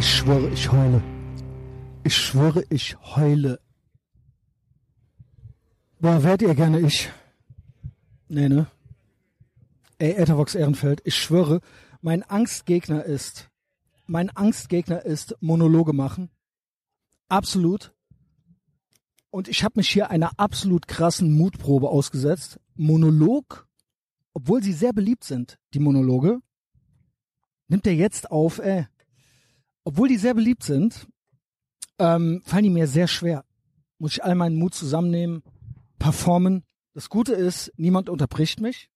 Ich schwöre, ich heule. Ich schwöre, ich heule. Boah, wärt ihr gerne ich? Nee, ne? Ey, Ethervox Ehrenfeld, ich schwöre, mein Angstgegner ist, mein Angstgegner ist Monologe machen. Absolut. Und ich habe mich hier einer absolut krassen Mutprobe ausgesetzt. Monolog, obwohl sie sehr beliebt sind, die Monologe, nimmt er jetzt auf, ey. Obwohl die sehr beliebt sind, ähm, fallen die mir sehr schwer. Muss ich all meinen Mut zusammennehmen, performen. Das Gute ist, niemand unterbricht mich.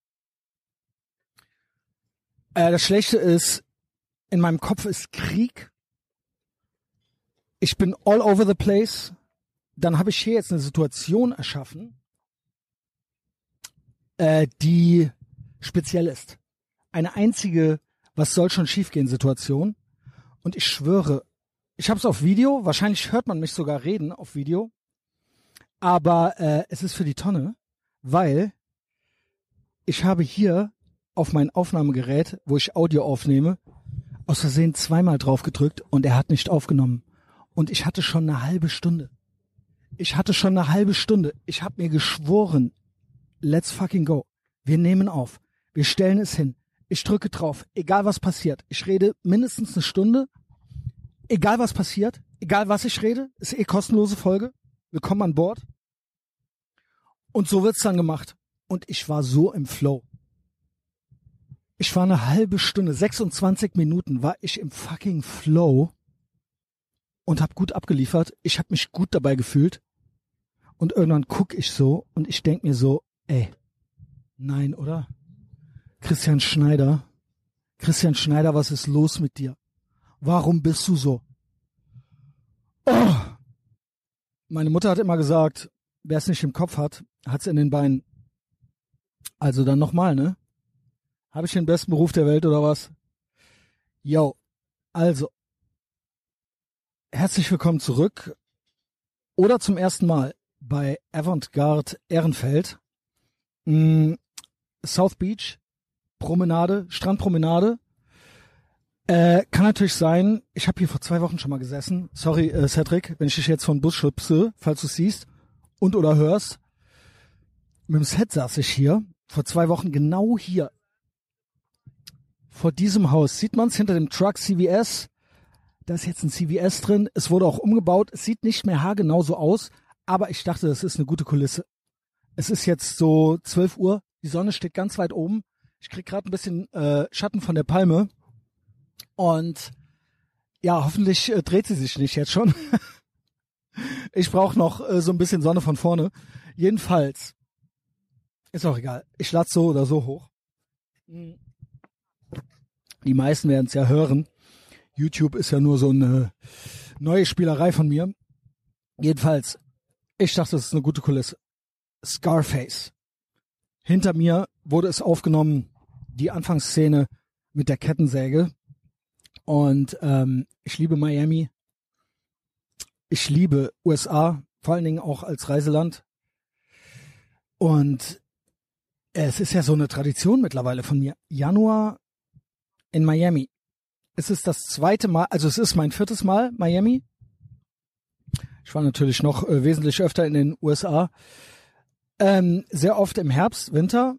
Äh, das Schlechte ist, in meinem Kopf ist Krieg. Ich bin all over the place. Dann habe ich hier jetzt eine Situation erschaffen, äh, die speziell ist. Eine einzige, was soll schon schiefgehen Situation. Und ich schwöre, ich habe es auf Video, wahrscheinlich hört man mich sogar reden auf Video, aber äh, es ist für die Tonne, weil ich habe hier auf mein Aufnahmegerät, wo ich Audio aufnehme, aus Versehen zweimal drauf gedrückt und er hat nicht aufgenommen. Und ich hatte schon eine halbe Stunde. Ich hatte schon eine halbe Stunde. Ich habe mir geschworen, let's fucking go. Wir nehmen auf. Wir stellen es hin. Ich drücke drauf, egal was passiert. Ich rede mindestens eine Stunde. Egal was passiert, egal was ich rede, ist eh kostenlose Folge. Willkommen an Bord. Und so wird's dann gemacht. Und ich war so im Flow. Ich war eine halbe Stunde, 26 Minuten war ich im fucking Flow und hab gut abgeliefert. Ich hab mich gut dabei gefühlt. Und irgendwann guck ich so und ich denk mir so, ey, nein, oder? Christian Schneider, Christian Schneider, was ist los mit dir? Warum bist du so? Oh! Meine Mutter hat immer gesagt, wer es nicht im Kopf hat, hat's in den Beinen. Also dann nochmal, ne? Habe ich den besten Beruf der Welt oder was? Yo, also, herzlich willkommen zurück oder zum ersten Mal bei Avantgarde Ehrenfeld. Mm, South Beach, Promenade, Strandpromenade. Äh, kann natürlich sein, ich habe hier vor zwei Wochen schon mal gesessen. Sorry, äh, Cedric, wenn ich dich jetzt von Bus schubse, falls du siehst und oder hörst. Mit dem Set saß ich hier, vor zwei Wochen genau hier. Vor diesem Haus. Sieht man's hinter dem Truck CVS? Da ist jetzt ein CVS drin. Es wurde auch umgebaut. Es sieht nicht mehr haargenau so aus, aber ich dachte, das ist eine gute Kulisse. Es ist jetzt so 12 Uhr. Die Sonne steht ganz weit oben. Ich krieg gerade ein bisschen äh, Schatten von der Palme. Und ja, hoffentlich äh, dreht sie sich nicht jetzt schon. ich brauche noch äh, so ein bisschen Sonne von vorne. Jedenfalls. Ist auch egal. Ich lade so oder so hoch. Die meisten werden es ja hören. YouTube ist ja nur so eine neue Spielerei von mir. Jedenfalls, ich dachte, das ist eine gute Kulisse. Scarface. Hinter mir wurde es aufgenommen die Anfangsszene mit der Kettensäge. Und ähm, ich liebe Miami. Ich liebe USA, vor allen Dingen auch als Reiseland. Und es ist ja so eine Tradition mittlerweile von mir. Januar in Miami. Es ist das zweite Mal, also es ist mein viertes Mal Miami. Ich war natürlich noch äh, wesentlich öfter in den USA. Ähm, sehr oft im Herbst, Winter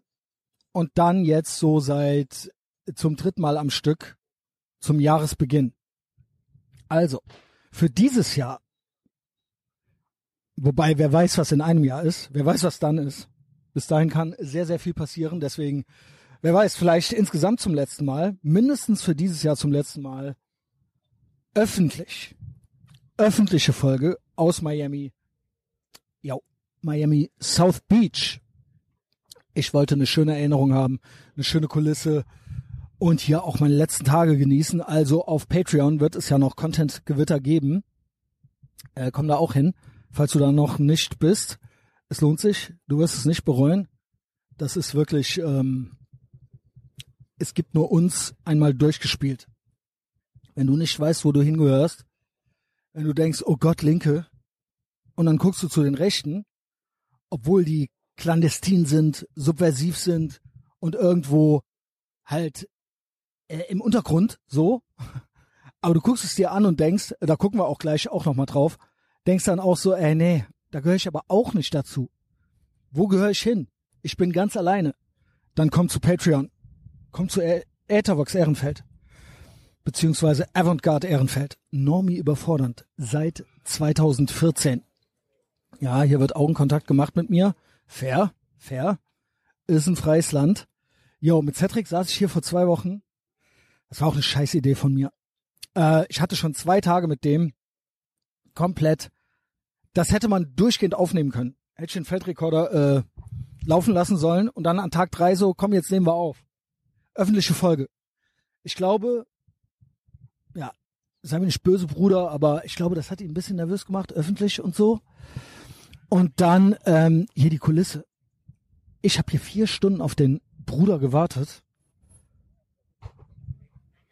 und dann jetzt so seit zum dritten Mal am Stück zum Jahresbeginn. Also, für dieses Jahr, wobei wer weiß, was in einem Jahr ist, wer weiß, was dann ist. Bis dahin kann sehr, sehr viel passieren. Deswegen, wer weiß, vielleicht insgesamt zum letzten Mal, mindestens für dieses Jahr zum letzten Mal, öffentlich, öffentliche Folge aus Miami. Ja, Miami South Beach ich wollte eine schöne Erinnerung haben, eine schöne Kulisse und hier auch meine letzten Tage genießen. Also auf Patreon wird es ja noch Content-Gewitter geben. Äh, komm da auch hin, falls du da noch nicht bist. Es lohnt sich, du wirst es nicht bereuen. Das ist wirklich, ähm, es gibt nur uns einmal durchgespielt. Wenn du nicht weißt, wo du hingehörst, wenn du denkst, oh Gott, Linke, und dann guckst du zu den Rechten, obwohl die clandestin sind, subversiv sind und irgendwo halt äh, im Untergrund so. Aber du guckst es dir an und denkst, da gucken wir auch gleich auch nochmal drauf, denkst dann auch so, ey, nee, da gehöre ich aber auch nicht dazu. Wo gehöre ich hin? Ich bin ganz alleine. Dann komm zu Patreon. Komm zu Äthervox Ehrenfeld. Beziehungsweise Avantgarde Ehrenfeld. Normie überfordernd. Seit 2014. Ja, hier wird Augenkontakt gemacht mit mir. Fair, fair. Ist ein freies Land. Jo, mit Cedric saß ich hier vor zwei Wochen. Das war auch eine scheiß Idee von mir. Äh, ich hatte schon zwei Tage mit dem komplett. Das hätte man durchgehend aufnehmen können. Hätte ich den Feldrekorder äh, laufen lassen sollen und dann an Tag drei so, komm, jetzt nehmen wir auf. Öffentliche Folge. Ich glaube, ja, sei mir nicht böse, Bruder, aber ich glaube, das hat ihn ein bisschen nervös gemacht, öffentlich und so. Und dann ähm, hier die Kulisse. Ich habe hier vier Stunden auf den Bruder gewartet.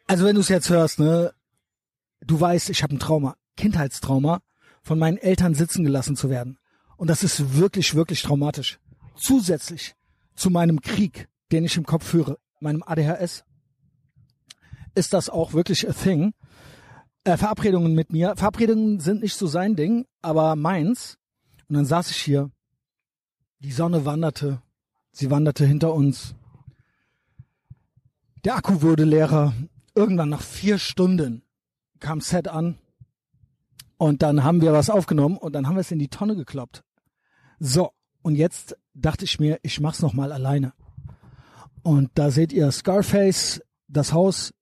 Also wenn du es jetzt hörst, ne, du weißt, ich habe ein Trauma, Kindheitstrauma, von meinen Eltern sitzen gelassen zu werden. Und das ist wirklich, wirklich traumatisch. Zusätzlich zu meinem Krieg, den ich im Kopf führe, meinem ADHS, ist das auch wirklich a thing. Äh, Verabredungen mit mir. Verabredungen sind nicht so sein Ding, aber meins. Und dann saß ich hier. Die Sonne wanderte. Sie wanderte hinter uns. Der Akku wurde leerer. Irgendwann nach vier Stunden kam Set an. Und dann haben wir was aufgenommen und dann haben wir es in die Tonne gekloppt. So, und jetzt dachte ich mir, ich mach's noch mal alleine. Und da seht ihr Scarface, das Haus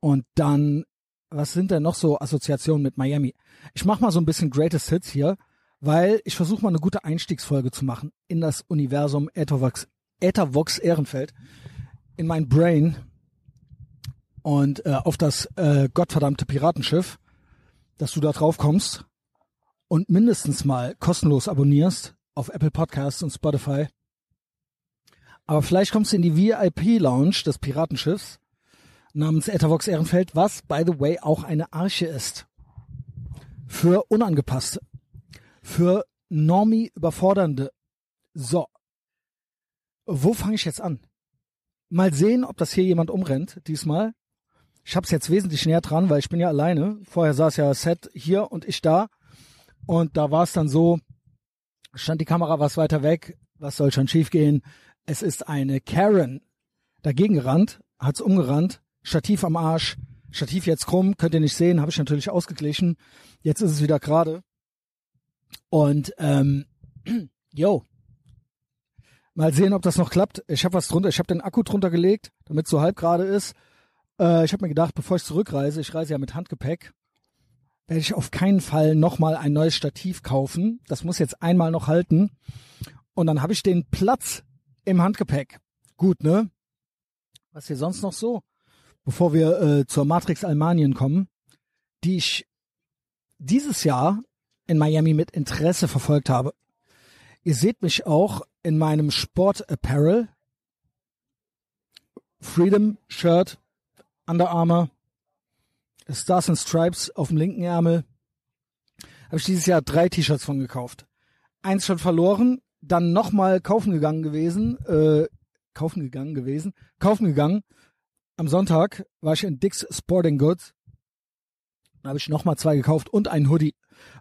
und dann was sind denn noch so Assoziationen mit Miami? Ich mach mal so ein bisschen Greatest Hits hier, weil ich versuche mal eine gute Einstiegsfolge zu machen in das Universum Ethervox, Ethervox Ehrenfeld, in mein Brain und äh, auf das äh, gottverdammte Piratenschiff, dass du da drauf kommst und mindestens mal kostenlos abonnierst auf Apple Podcasts und Spotify. Aber vielleicht kommst du in die VIP-Lounge des Piratenschiffs namens Ethervox Ehrenfeld, was, by the way, auch eine Arche ist. Für Unangepasste. Für Normie Überfordernde. So. Wo fange ich jetzt an? Mal sehen, ob das hier jemand umrennt, diesmal. Ich hab's jetzt wesentlich näher dran, weil ich bin ja alleine. Vorher saß ja Set hier und ich da. Und da war es dann so, stand die Kamera was weiter weg. Was soll schon schiefgehen? Es ist eine Karen dagegen gerannt, hat's umgerannt, Stativ am Arsch, Stativ jetzt krumm, könnt ihr nicht sehen, habe ich natürlich ausgeglichen. Jetzt ist es wieder gerade. Und ähm, yo, mal sehen, ob das noch klappt. Ich habe was drunter, ich habe den Akku drunter gelegt, damit es so halb gerade ist. Äh, ich habe mir gedacht, bevor ich zurückreise, ich reise ja mit Handgepäck, werde ich auf keinen Fall nochmal ein neues Stativ kaufen. Das muss jetzt einmal noch halten. Und dann habe ich den Platz im Handgepäck. Gut, ne? Was hier sonst noch so? bevor wir äh, zur Matrix Almanien kommen, die ich dieses Jahr in Miami mit Interesse verfolgt habe. Ihr seht mich auch in meinem Sport Apparel, Freedom Shirt, Under Armour, Stars and Stripes auf dem linken Ärmel. Habe ich dieses Jahr drei T-Shirts von gekauft. Eins schon verloren, dann nochmal kaufen gegangen gewesen, äh, kaufen gegangen gewesen, kaufen gegangen am Sonntag war ich in Dick's Sporting Goods. Da habe ich nochmal zwei gekauft und einen Hoodie.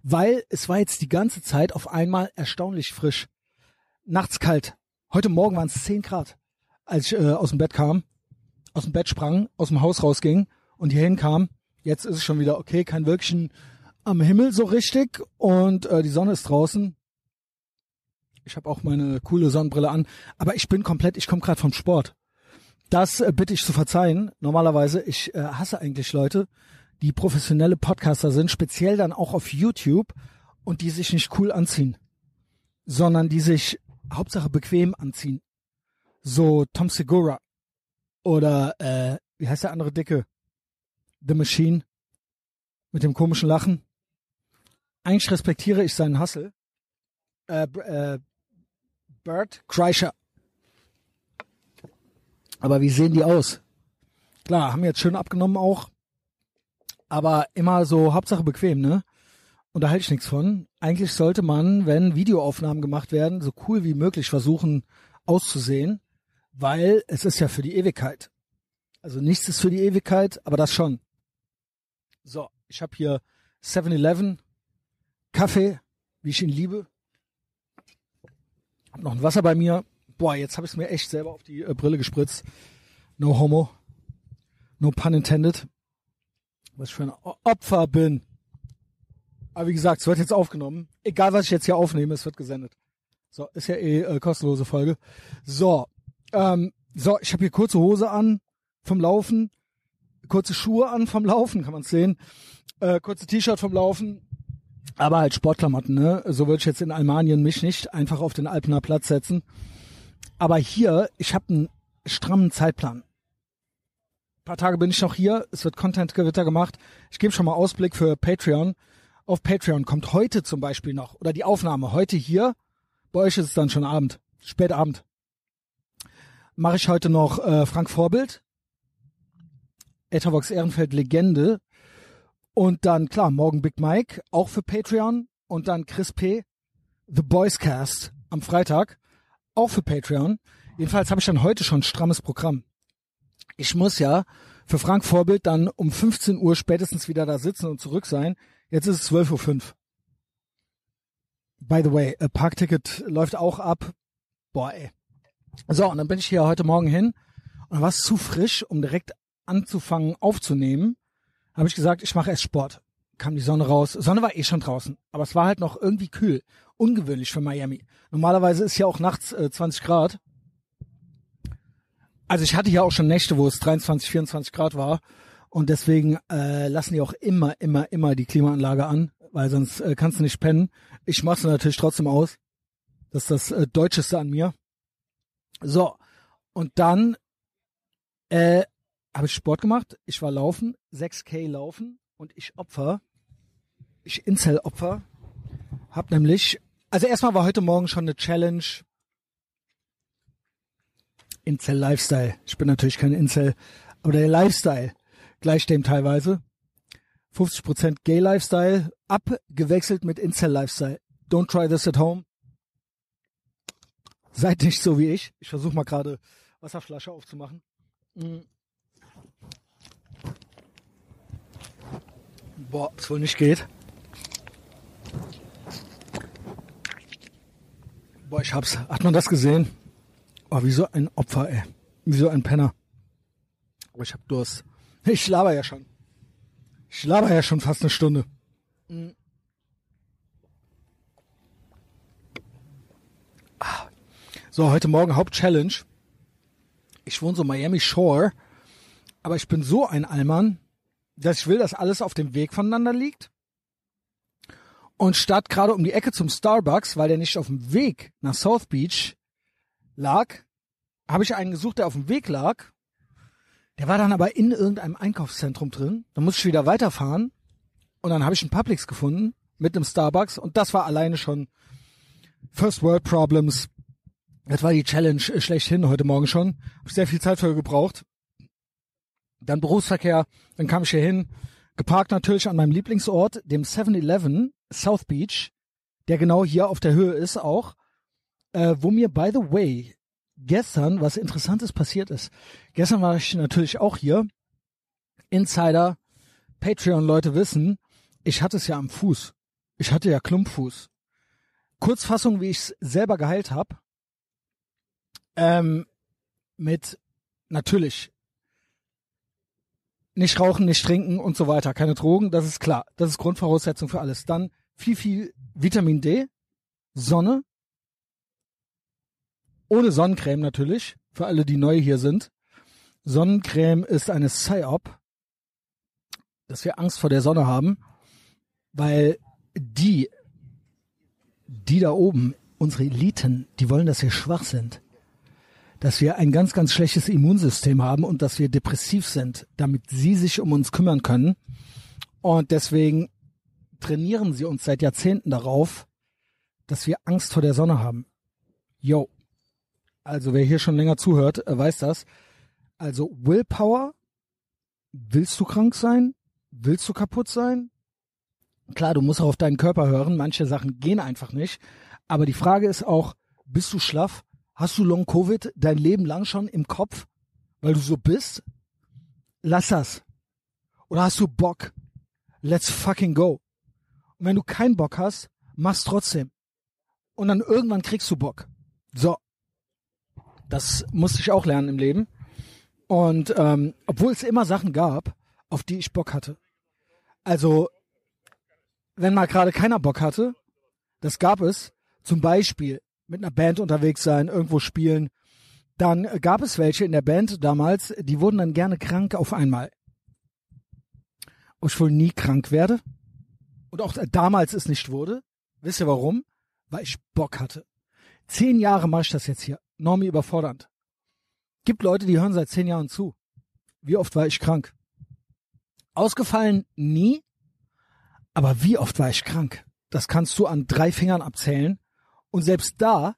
Weil es war jetzt die ganze Zeit auf einmal erstaunlich frisch. Nachts kalt. Heute Morgen waren es 10 Grad, als ich äh, aus dem Bett kam, aus dem Bett sprang, aus dem Haus rausging und hierhin kam. Jetzt ist es schon wieder okay, kein Wölkchen am Himmel so richtig und äh, die Sonne ist draußen. Ich habe auch meine coole Sonnenbrille an, aber ich bin komplett, ich komme gerade vom Sport. Das äh, bitte ich zu verzeihen. Normalerweise, ich äh, hasse eigentlich Leute, die professionelle Podcaster sind, speziell dann auch auf YouTube und die sich nicht cool anziehen, sondern die sich Hauptsache bequem anziehen. So Tom Segura oder äh, wie heißt der andere Dicke? The Machine mit dem komischen Lachen. Eigentlich respektiere ich seinen Hassel. Äh, äh, Bert Kreischer aber wie sehen die aus? Klar, haben jetzt schön abgenommen auch. Aber immer so Hauptsache bequem, ne? Und da halte ich nichts von. Eigentlich sollte man, wenn Videoaufnahmen gemacht werden, so cool wie möglich versuchen auszusehen, weil es ist ja für die Ewigkeit. Also nichts ist für die Ewigkeit, aber das schon. So, ich habe hier 7-Eleven, Kaffee, wie ich ihn liebe. Hab noch ein Wasser bei mir. Boah, jetzt habe ich mir echt selber auf die äh, Brille gespritzt. No homo. No pun intended. Was ich für ein Opfer bin. Aber wie gesagt, es wird jetzt aufgenommen. Egal, was ich jetzt hier aufnehme, es wird gesendet. So, ist ja eh äh, kostenlose Folge. So, ähm, so, ich habe hier kurze Hose an vom Laufen, kurze Schuhe an vom Laufen, kann man sehen. Äh, kurze T-Shirt vom Laufen, aber halt Sportklamotten, ne? So würde ich jetzt in Almanien mich nicht einfach auf den Alpener Platz setzen. Aber hier, ich habe einen strammen Zeitplan. Ein paar Tage bin ich noch hier, es wird Content-Gewitter gemacht. Ich gebe schon mal Ausblick für Patreon auf Patreon kommt heute zum Beispiel noch, oder die Aufnahme heute hier, bei euch ist es dann schon Abend, Spätabend, mache ich heute noch äh, Frank Vorbild, Etherbox Ehrenfeld Legende und dann, klar, morgen Big Mike, auch für Patreon und dann Chris P., The Boys Cast am Freitag, auch für Patreon. Jedenfalls habe ich dann heute schon ein strammes Programm. Ich muss ja für Frank Vorbild dann um 15 Uhr spätestens wieder da sitzen und zurück sein. Jetzt ist es 12.05 Uhr. By the way, Parkticket läuft auch ab. Boah, ey. So, und dann bin ich hier heute Morgen hin und war es zu frisch, um direkt anzufangen aufzunehmen. Habe ich gesagt, ich mache erst Sport. Kam die Sonne raus. Sonne war eh schon draußen, aber es war halt noch irgendwie kühl. Ungewöhnlich für Miami. Normalerweise ist ja auch nachts äh, 20 Grad. Also ich hatte ja auch schon Nächte, wo es 23, 24 Grad war. Und deswegen äh, lassen die auch immer, immer, immer die Klimaanlage an, weil sonst äh, kannst du nicht pennen. Ich mache es natürlich trotzdem aus. Das ist das äh, Deutscheste an mir. So, und dann äh, habe ich Sport gemacht. Ich war laufen, 6K laufen und ich opfer, ich Incel-Opfer, hab nämlich, also erstmal war heute Morgen schon eine Challenge, Incel Lifestyle. Ich bin natürlich kein Incel, aber der Lifestyle gleich dem teilweise. 50% Gay Lifestyle, abgewechselt mit Incel Lifestyle. Don't try this at home. Seid nicht so wie ich. Ich versuche mal gerade Wasserflasche aufzumachen. Mm. Boah, es wohl nicht geht. Boah, ich hab's. Hat man das gesehen? Oh, wie so ein Opfer, ey. Wie so ein Penner. Aber ich hab Durst. Ich laber ja schon. Ich laber ja schon fast eine Stunde. So, heute Morgen Hauptchallenge. Ich wohne so Miami Shore, aber ich bin so ein Allmann, dass ich will, dass alles auf dem Weg voneinander liegt. Und statt gerade um die Ecke zum Starbucks, weil der nicht auf dem Weg nach South Beach lag, habe ich einen gesucht, der auf dem Weg lag der war dann aber in irgendeinem Einkaufszentrum drin. Dann musste ich wieder weiterfahren. Und dann habe ich einen Publix gefunden mit einem Starbucks. Und das war alleine schon First World Problems. Das war die Challenge schlechthin heute Morgen schon. Hab sehr viel Zeit für gebraucht. Dann Berufsverkehr. Dann kam ich hier hin. Geparkt natürlich an meinem Lieblingsort, dem 7-Eleven South Beach, der genau hier auf der Höhe ist auch. Äh, wo mir, by the way, gestern was Interessantes passiert ist. Gestern war ich natürlich auch hier. Insider, Patreon-Leute wissen, ich hatte es ja am Fuß. Ich hatte ja Klumpfuß. Kurzfassung, wie ich es selber geheilt habe. Ähm, mit natürlich nicht rauchen, nicht trinken und so weiter. Keine Drogen, das ist klar. Das ist Grundvoraussetzung für alles. Dann viel, viel Vitamin D, Sonne, ohne Sonnencreme natürlich, für alle, die neu hier sind. Sonnencreme ist eine Psyop, dass wir Angst vor der Sonne haben, weil die, die da oben, unsere Eliten, die wollen, dass wir schwach sind. Dass wir ein ganz, ganz schlechtes Immunsystem haben und dass wir depressiv sind, damit sie sich um uns kümmern können. Und deswegen trainieren sie uns seit Jahrzehnten darauf, dass wir Angst vor der Sonne haben. Yo. Also wer hier schon länger zuhört, äh, weiß das. Also Willpower, willst du krank sein? Willst du kaputt sein? Klar, du musst auch auf deinen Körper hören. Manche Sachen gehen einfach nicht. Aber die Frage ist auch, bist du schlaff? Hast du Long Covid dein Leben lang schon im Kopf, weil du so bist? Lass das. Oder hast du Bock? let's fucking go. Und wenn du keinen Bock hast, mach's trotzdem. Und dann irgendwann kriegst du Bock. So. Das musste ich auch lernen im Leben. Und ähm, obwohl es immer Sachen gab, auf die ich Bock hatte. Also, wenn mal gerade keiner Bock hatte, das gab es, zum Beispiel mit einer Band unterwegs sein, irgendwo spielen, dann gab es welche in der Band damals, die wurden dann gerne krank auf einmal. Ob ich wohl nie krank werde und auch damals es nicht wurde. Wisst ihr warum? Weil ich Bock hatte. Zehn Jahre mache ich das jetzt hier. Normi überfordernd. Gibt Leute, die hören seit zehn Jahren zu. Wie oft war ich krank? Ausgefallen nie, aber wie oft war ich krank? Das kannst du an drei Fingern abzählen. Und selbst da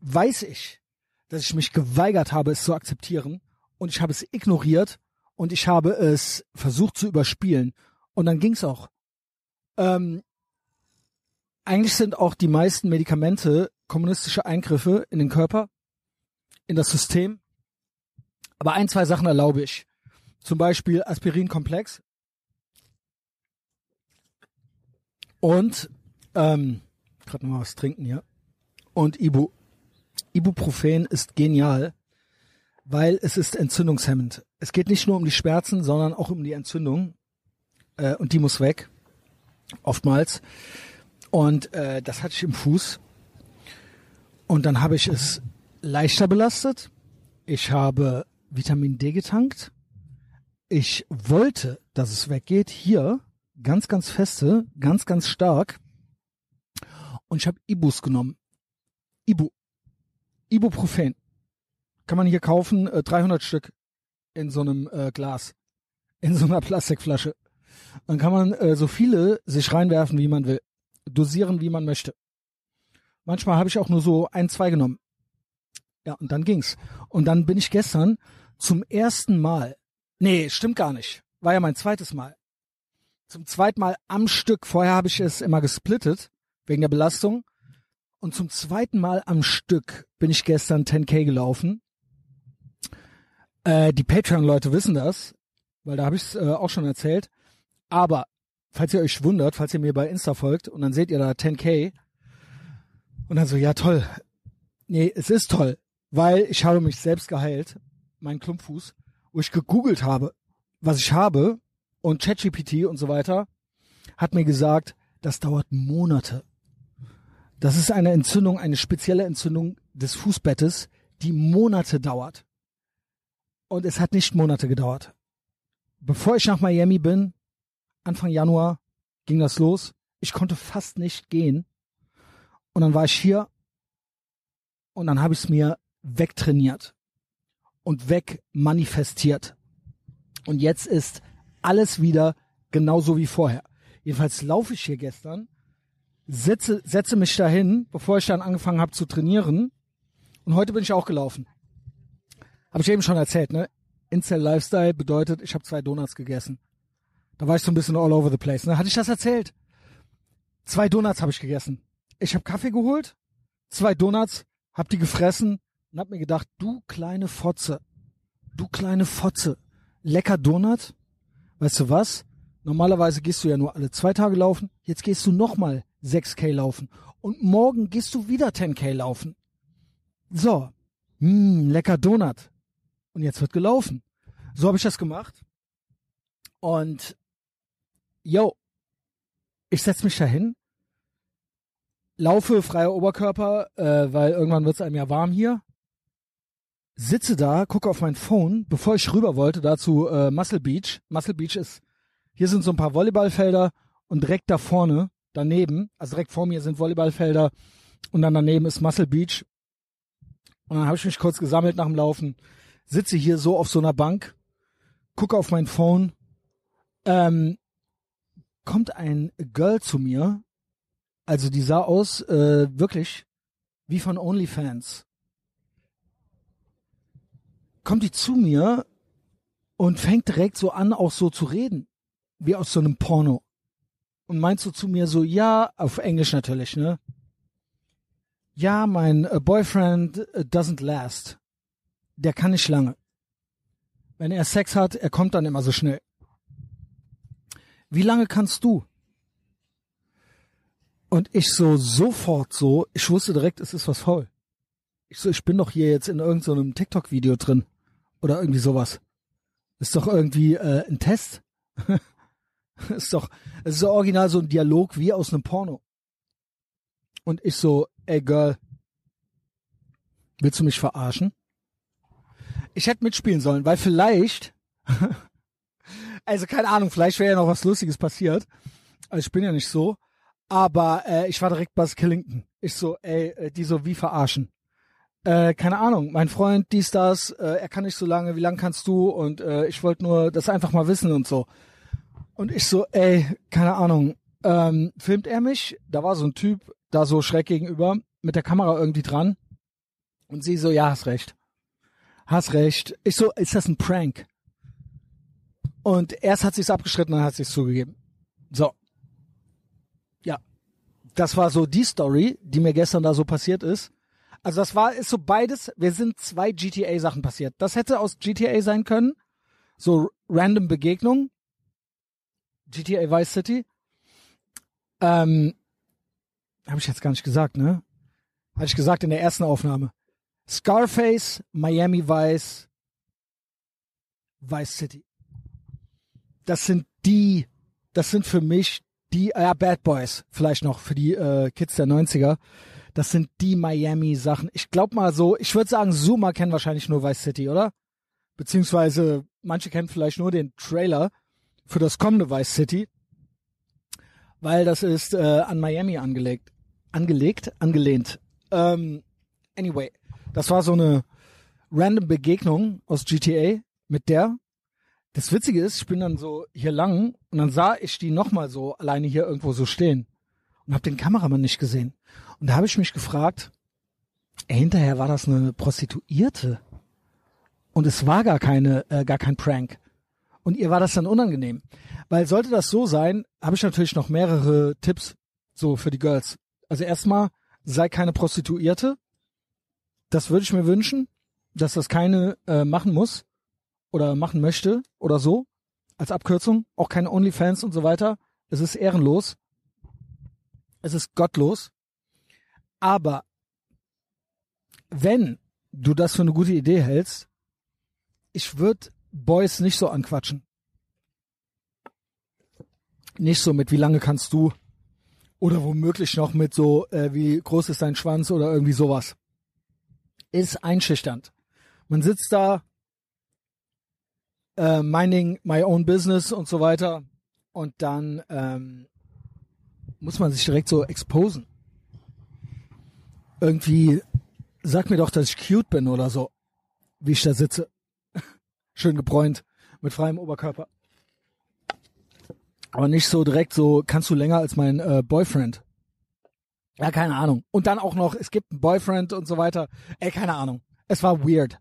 weiß ich, dass ich mich geweigert habe, es zu akzeptieren. Und ich habe es ignoriert und ich habe es versucht zu überspielen. Und dann ging's auch. Ähm, eigentlich sind auch die meisten Medikamente kommunistische Eingriffe in den Körper, in das System. Aber ein, zwei Sachen erlaube ich. Zum Beispiel Aspirinkomplex. Und ähm, gerade mal was trinken hier. Und Ibu. Ibuprofen ist genial, weil es ist entzündungshemmend. Es geht nicht nur um die Schmerzen, sondern auch um die Entzündung. Äh, und die muss weg. Oftmals. Und äh, das hatte ich im Fuß. Und dann habe ich es leichter belastet. Ich habe Vitamin D getankt. Ich wollte, dass es weggeht. Hier ganz, ganz feste, ganz, ganz stark. Und ich habe Ibus genommen. Ibu. Ibuprofen. Kann man hier kaufen, äh, 300 Stück in so einem äh, Glas. In so einer Plastikflasche. Dann kann man äh, so viele sich reinwerfen, wie man will. Dosieren, wie man möchte. Manchmal habe ich auch nur so ein, zwei genommen. Ja, und dann ging's. Und dann bin ich gestern zum ersten Mal, nee, stimmt gar nicht, war ja mein zweites Mal. Zum zweiten Mal am Stück, vorher habe ich es immer gesplittet, wegen der Belastung. Und zum zweiten Mal am Stück bin ich gestern 10k gelaufen. Äh, die Patreon-Leute wissen das, weil da habe ich es äh, auch schon erzählt. Aber falls ihr euch wundert, falls ihr mir bei Insta folgt und dann seht ihr da 10k und dann so, ja toll. Nee, es ist toll, weil ich habe mich selbst geheilt, meinen Klumpfuß, wo ich gegoogelt habe, was ich habe und ChatGPT und so weiter hat mir gesagt, das dauert Monate. Das ist eine Entzündung, eine spezielle Entzündung des Fußbettes, die Monate dauert. Und es hat nicht Monate gedauert. Bevor ich nach Miami bin, Anfang Januar ging das los. Ich konnte fast nicht gehen. Und dann war ich hier und dann habe ich es mir wegtrainiert und wegmanifestiert. Und jetzt ist alles wieder genauso wie vorher. Jedenfalls laufe ich hier gestern, setze, setze mich dahin, bevor ich dann angefangen habe zu trainieren. Und heute bin ich auch gelaufen. Habe ich eben schon erzählt, ne? Incel Lifestyle bedeutet, ich habe zwei Donuts gegessen. Da war ich so ein bisschen all over the place. Ne? Hatte ich das erzählt? Zwei Donuts habe ich gegessen. Ich habe Kaffee geholt, zwei Donuts, hab die gefressen und hab mir gedacht, du kleine Fotze, du kleine Fotze, lecker Donut. Weißt du was? Normalerweise gehst du ja nur alle zwei Tage laufen. Jetzt gehst du nochmal 6K laufen. Und morgen gehst du wieder 10K laufen. So. Mh, hm, lecker Donut. Und jetzt wird gelaufen. So habe ich das gemacht. Und yo, ich setz mich dahin, laufe freier Oberkörper, äh, weil irgendwann wird es einem ja warm hier. Sitze da, gucke auf mein Phone, bevor ich rüber wollte, dazu äh, Muscle Beach. Muscle Beach ist, hier sind so ein paar Volleyballfelder und direkt da vorne, daneben, also direkt vor mir sind Volleyballfelder und dann daneben ist Muscle Beach. Und dann habe ich mich kurz gesammelt nach dem Laufen, sitze hier so auf so einer Bank, gucke auf mein Phone, ähm, kommt ein Girl zu mir, also die sah aus äh, wirklich wie von OnlyFans. Kommt die zu mir und fängt direkt so an, auch so zu reden, wie aus so einem Porno. Und meint so zu mir so, ja, auf Englisch natürlich, ne? Ja, mein äh, Boyfriend äh, doesn't last. Der kann nicht lange. Wenn er Sex hat, er kommt dann immer so schnell. wie lange kannst du? Und ich so sofort so, ich wusste direkt, es ist was faul. Ich so, ich bin doch hier jetzt in irgendeinem so TikTok-Video drin. Oder irgendwie sowas. Ist doch irgendwie äh, ein Test. ist doch, es ist so original so ein Dialog wie aus einem Porno. Und ich so, ey Girl, willst du mich verarschen? Ich hätte mitspielen sollen, weil vielleicht, also keine Ahnung, vielleicht wäre ja noch was Lustiges passiert. Also ich bin ja nicht so. Aber äh, ich war direkt Buzz Killington. Ich so, ey, äh, die so wie verarschen äh, keine Ahnung, mein Freund, dies, das, äh, er kann nicht so lange, wie lang kannst du? Und äh, ich wollte nur das einfach mal wissen und so. Und ich so, ey, keine Ahnung, ähm, filmt er mich? Da war so ein Typ da so schräg gegenüber, mit der Kamera irgendwie dran. Und sie so, ja, hast recht. Hast recht. Ich so, ist das ein Prank? Und erst hat sie es abgeschritten, dann hat sie es zugegeben. So. Das war so die Story, die mir gestern da so passiert ist. Also das war, ist so beides, wir sind zwei GTA-Sachen passiert. Das hätte aus GTA sein können. So random Begegnung. GTA Vice City. Ähm, habe ich jetzt gar nicht gesagt, ne? Hatte ich gesagt in der ersten Aufnahme. Scarface, Miami Vice, Vice City. Das sind die, das sind für mich die, ja, Bad Boys, vielleicht noch für die äh, Kids der 90er. Das sind die Miami-Sachen. Ich glaube mal so, ich würde sagen, Zoomer kennen wahrscheinlich nur Vice City, oder? Beziehungsweise manche kennen vielleicht nur den Trailer für das kommende Vice City, weil das ist äh, an Miami angelegt. Angelegt? Angelehnt. Ähm, anyway, das war so eine random Begegnung aus GTA mit der. Das Witzige ist, ich bin dann so hier lang und dann sah ich die nochmal so alleine hier irgendwo so stehen und habe den Kameramann nicht gesehen. Und da habe ich mich gefragt, ey, hinterher war das eine Prostituierte. Und es war gar keine, äh, gar kein Prank. Und ihr war das dann unangenehm. Weil sollte das so sein, habe ich natürlich noch mehrere Tipps so für die Girls. Also erstmal, sei keine Prostituierte. Das würde ich mir wünschen, dass das keine äh, machen muss oder machen möchte oder so. Als Abkürzung. Auch keine Onlyfans und so weiter. Es ist ehrenlos. Es ist gottlos. Aber wenn du das für eine gute Idee hältst, ich würde Boys nicht so anquatschen. Nicht so mit, wie lange kannst du? Oder womöglich noch mit so, äh, wie groß ist dein Schwanz oder irgendwie sowas. Ist einschüchternd. Man sitzt da, äh, minding my own business und so weiter. Und dann ähm, muss man sich direkt so exposen irgendwie, sag mir doch, dass ich cute bin oder so, wie ich da sitze. Schön gebräunt, mit freiem Oberkörper. Aber nicht so direkt so, kannst du länger als mein äh, Boyfriend. Ja, keine Ahnung. Und dann auch noch, es gibt einen Boyfriend und so weiter. Ey, keine Ahnung. Es war weird.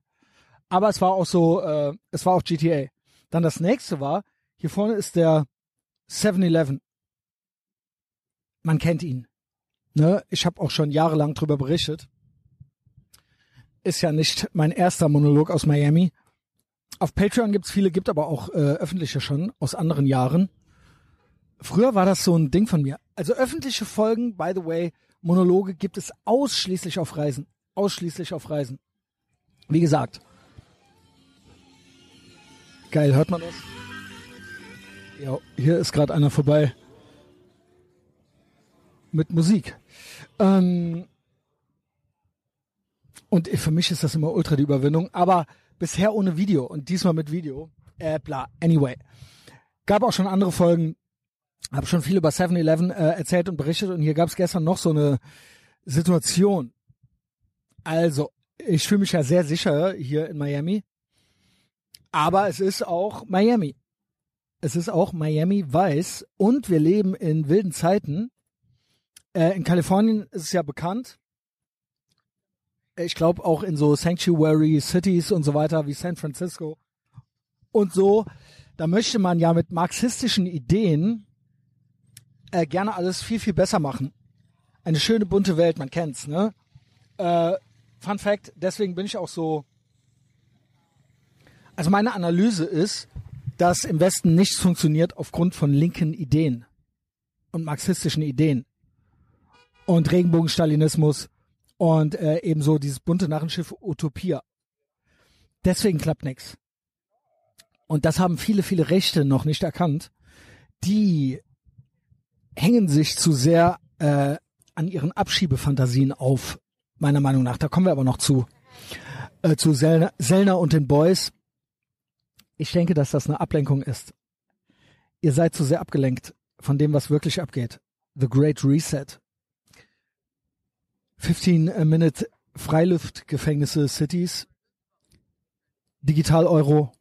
Aber es war auch so, äh, es war auch GTA. Dann das nächste war, hier vorne ist der 7-Eleven. Man kennt ihn. Ne, ich habe auch schon jahrelang drüber berichtet. Ist ja nicht mein erster Monolog aus Miami. Auf Patreon gibt's viele, gibt aber auch äh, öffentliche schon aus anderen Jahren. Früher war das so ein Ding von mir. Also öffentliche Folgen, by the way, Monologe gibt es ausschließlich auf Reisen. Ausschließlich auf Reisen. Wie gesagt. Geil, hört man das? Ja, hier ist gerade einer vorbei. Mit Musik. Ähm, und für mich ist das immer ultra die Überwindung, aber bisher ohne Video und diesmal mit Video. Äh, bla. Anyway. Gab auch schon andere Folgen, habe schon viel über 7-Eleven äh, erzählt und berichtet und hier gab es gestern noch so eine Situation. Also, ich fühle mich ja sehr sicher hier in Miami, aber es ist auch Miami. Es ist auch Miami weiß und wir leben in wilden Zeiten äh, in Kalifornien ist es ja bekannt. Ich glaube auch in so Sanctuary Cities und so weiter wie San Francisco und so. Da möchte man ja mit marxistischen Ideen äh, gerne alles viel, viel besser machen. Eine schöne bunte Welt, man kennt's, ne? Äh, Fun Fact, deswegen bin ich auch so. Also meine Analyse ist, dass im Westen nichts funktioniert aufgrund von linken Ideen und marxistischen Ideen und Regenbogenstalinismus und äh, ebenso dieses bunte Narrenschiff Utopia. Deswegen klappt nichts. Und das haben viele, viele Rechte noch nicht erkannt. Die hängen sich zu sehr äh, an ihren Abschiebefantasien auf, meiner Meinung nach. Da kommen wir aber noch zu. Äh, zu Sellner und den Boys. Ich denke, dass das eine Ablenkung ist. Ihr seid zu sehr abgelenkt von dem, was wirklich abgeht. The Great Reset. 15-Minute Freiluftgefängnisse Cities. Digital Euro.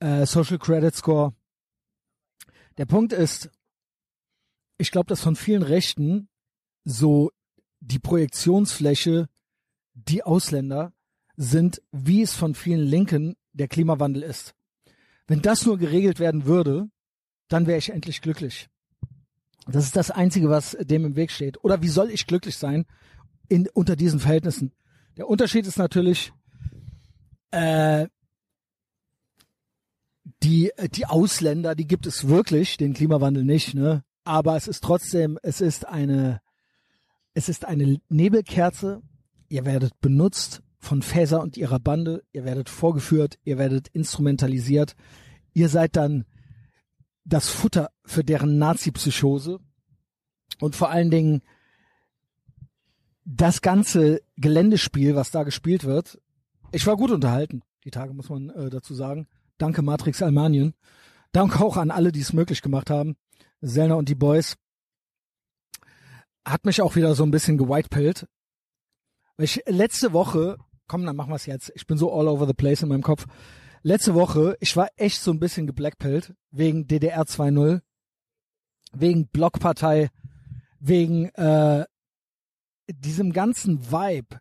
Äh, Social Credit Score. Der Punkt ist, ich glaube, dass von vielen Rechten so die Projektionsfläche die Ausländer sind, wie es von vielen Linken der Klimawandel ist. Wenn das nur geregelt werden würde, dann wäre ich endlich glücklich. Das ist das Einzige, was dem im Weg steht. Oder wie soll ich glücklich sein in, unter diesen Verhältnissen? Der Unterschied ist natürlich, äh, die, die Ausländer, die gibt es wirklich, den Klimawandel nicht, ne? Aber es ist trotzdem, es ist eine, es ist eine Nebelkerze. Ihr werdet benutzt von Fäser und ihrer Bande. Ihr werdet vorgeführt. Ihr werdet instrumentalisiert. Ihr seid dann das Futter für deren Nazi-Psychose. Und vor allen Dingen das ganze Geländespiel, was da gespielt wird. Ich war gut unterhalten. Die Tage muss man äh, dazu sagen. Danke Matrix Almanien. Danke auch an alle, die es möglich gemacht haben. Selner und die Boys. Hat mich auch wieder so ein bisschen gewhitepillt. Ich letzte Woche, komm, dann machen wir es jetzt. Ich bin so all over the place in meinem Kopf. Letzte Woche, ich war echt so ein bisschen geblackpillt wegen DDR 2.0, wegen Blockpartei, wegen äh, diesem ganzen Vibe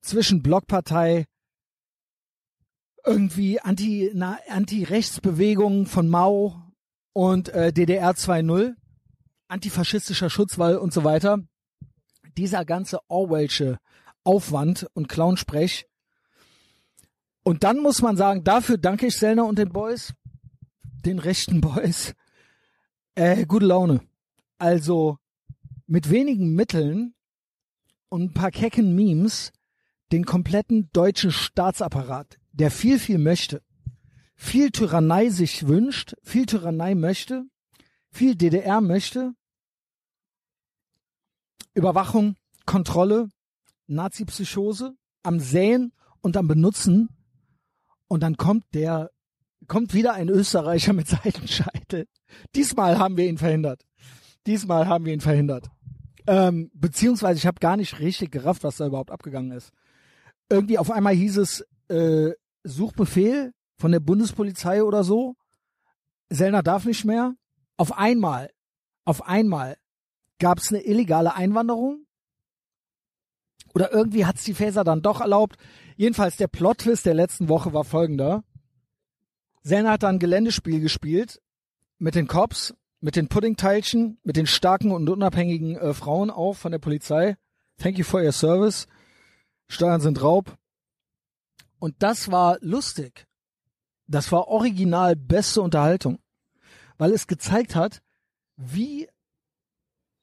zwischen Blockpartei, irgendwie anti na, anti-Rechtsbewegungen von Mao und äh, DDR 2.0, antifaschistischer Schutzwall und so weiter. Dieser ganze Orwellsche Aufwand und Clownsprech. Und dann muss man sagen, dafür danke ich Selner und den Boys, den rechten Boys. Äh, gute Laune. Also mit wenigen Mitteln und ein paar kecken Memes den kompletten deutschen Staatsapparat der viel, viel möchte, viel Tyrannei sich wünscht, viel Tyrannei möchte, viel DDR möchte, Überwachung, Kontrolle, Nazi-Psychose am Säen und am Benutzen und dann kommt der, kommt wieder ein Österreicher mit Seitenscheitel. Diesmal haben wir ihn verhindert. Diesmal haben wir ihn verhindert. Ähm, beziehungsweise ich habe gar nicht richtig gerafft, was da überhaupt abgegangen ist. Irgendwie auf einmal hieß es, äh, Suchbefehl von der Bundespolizei oder so. Sellner darf nicht mehr. Auf einmal, auf einmal gab es eine illegale Einwanderung. Oder irgendwie hat es die Faser dann doch erlaubt. Jedenfalls der Plot-Twist der letzten Woche war folgender. Sellner hat dann Geländespiel gespielt mit den Cops, mit den Puddingteilchen, mit den starken und unabhängigen äh, Frauen auch von der Polizei. Thank you for your service. Steuern sind Raub. Und das war lustig. Das war original beste Unterhaltung, weil es gezeigt hat, wie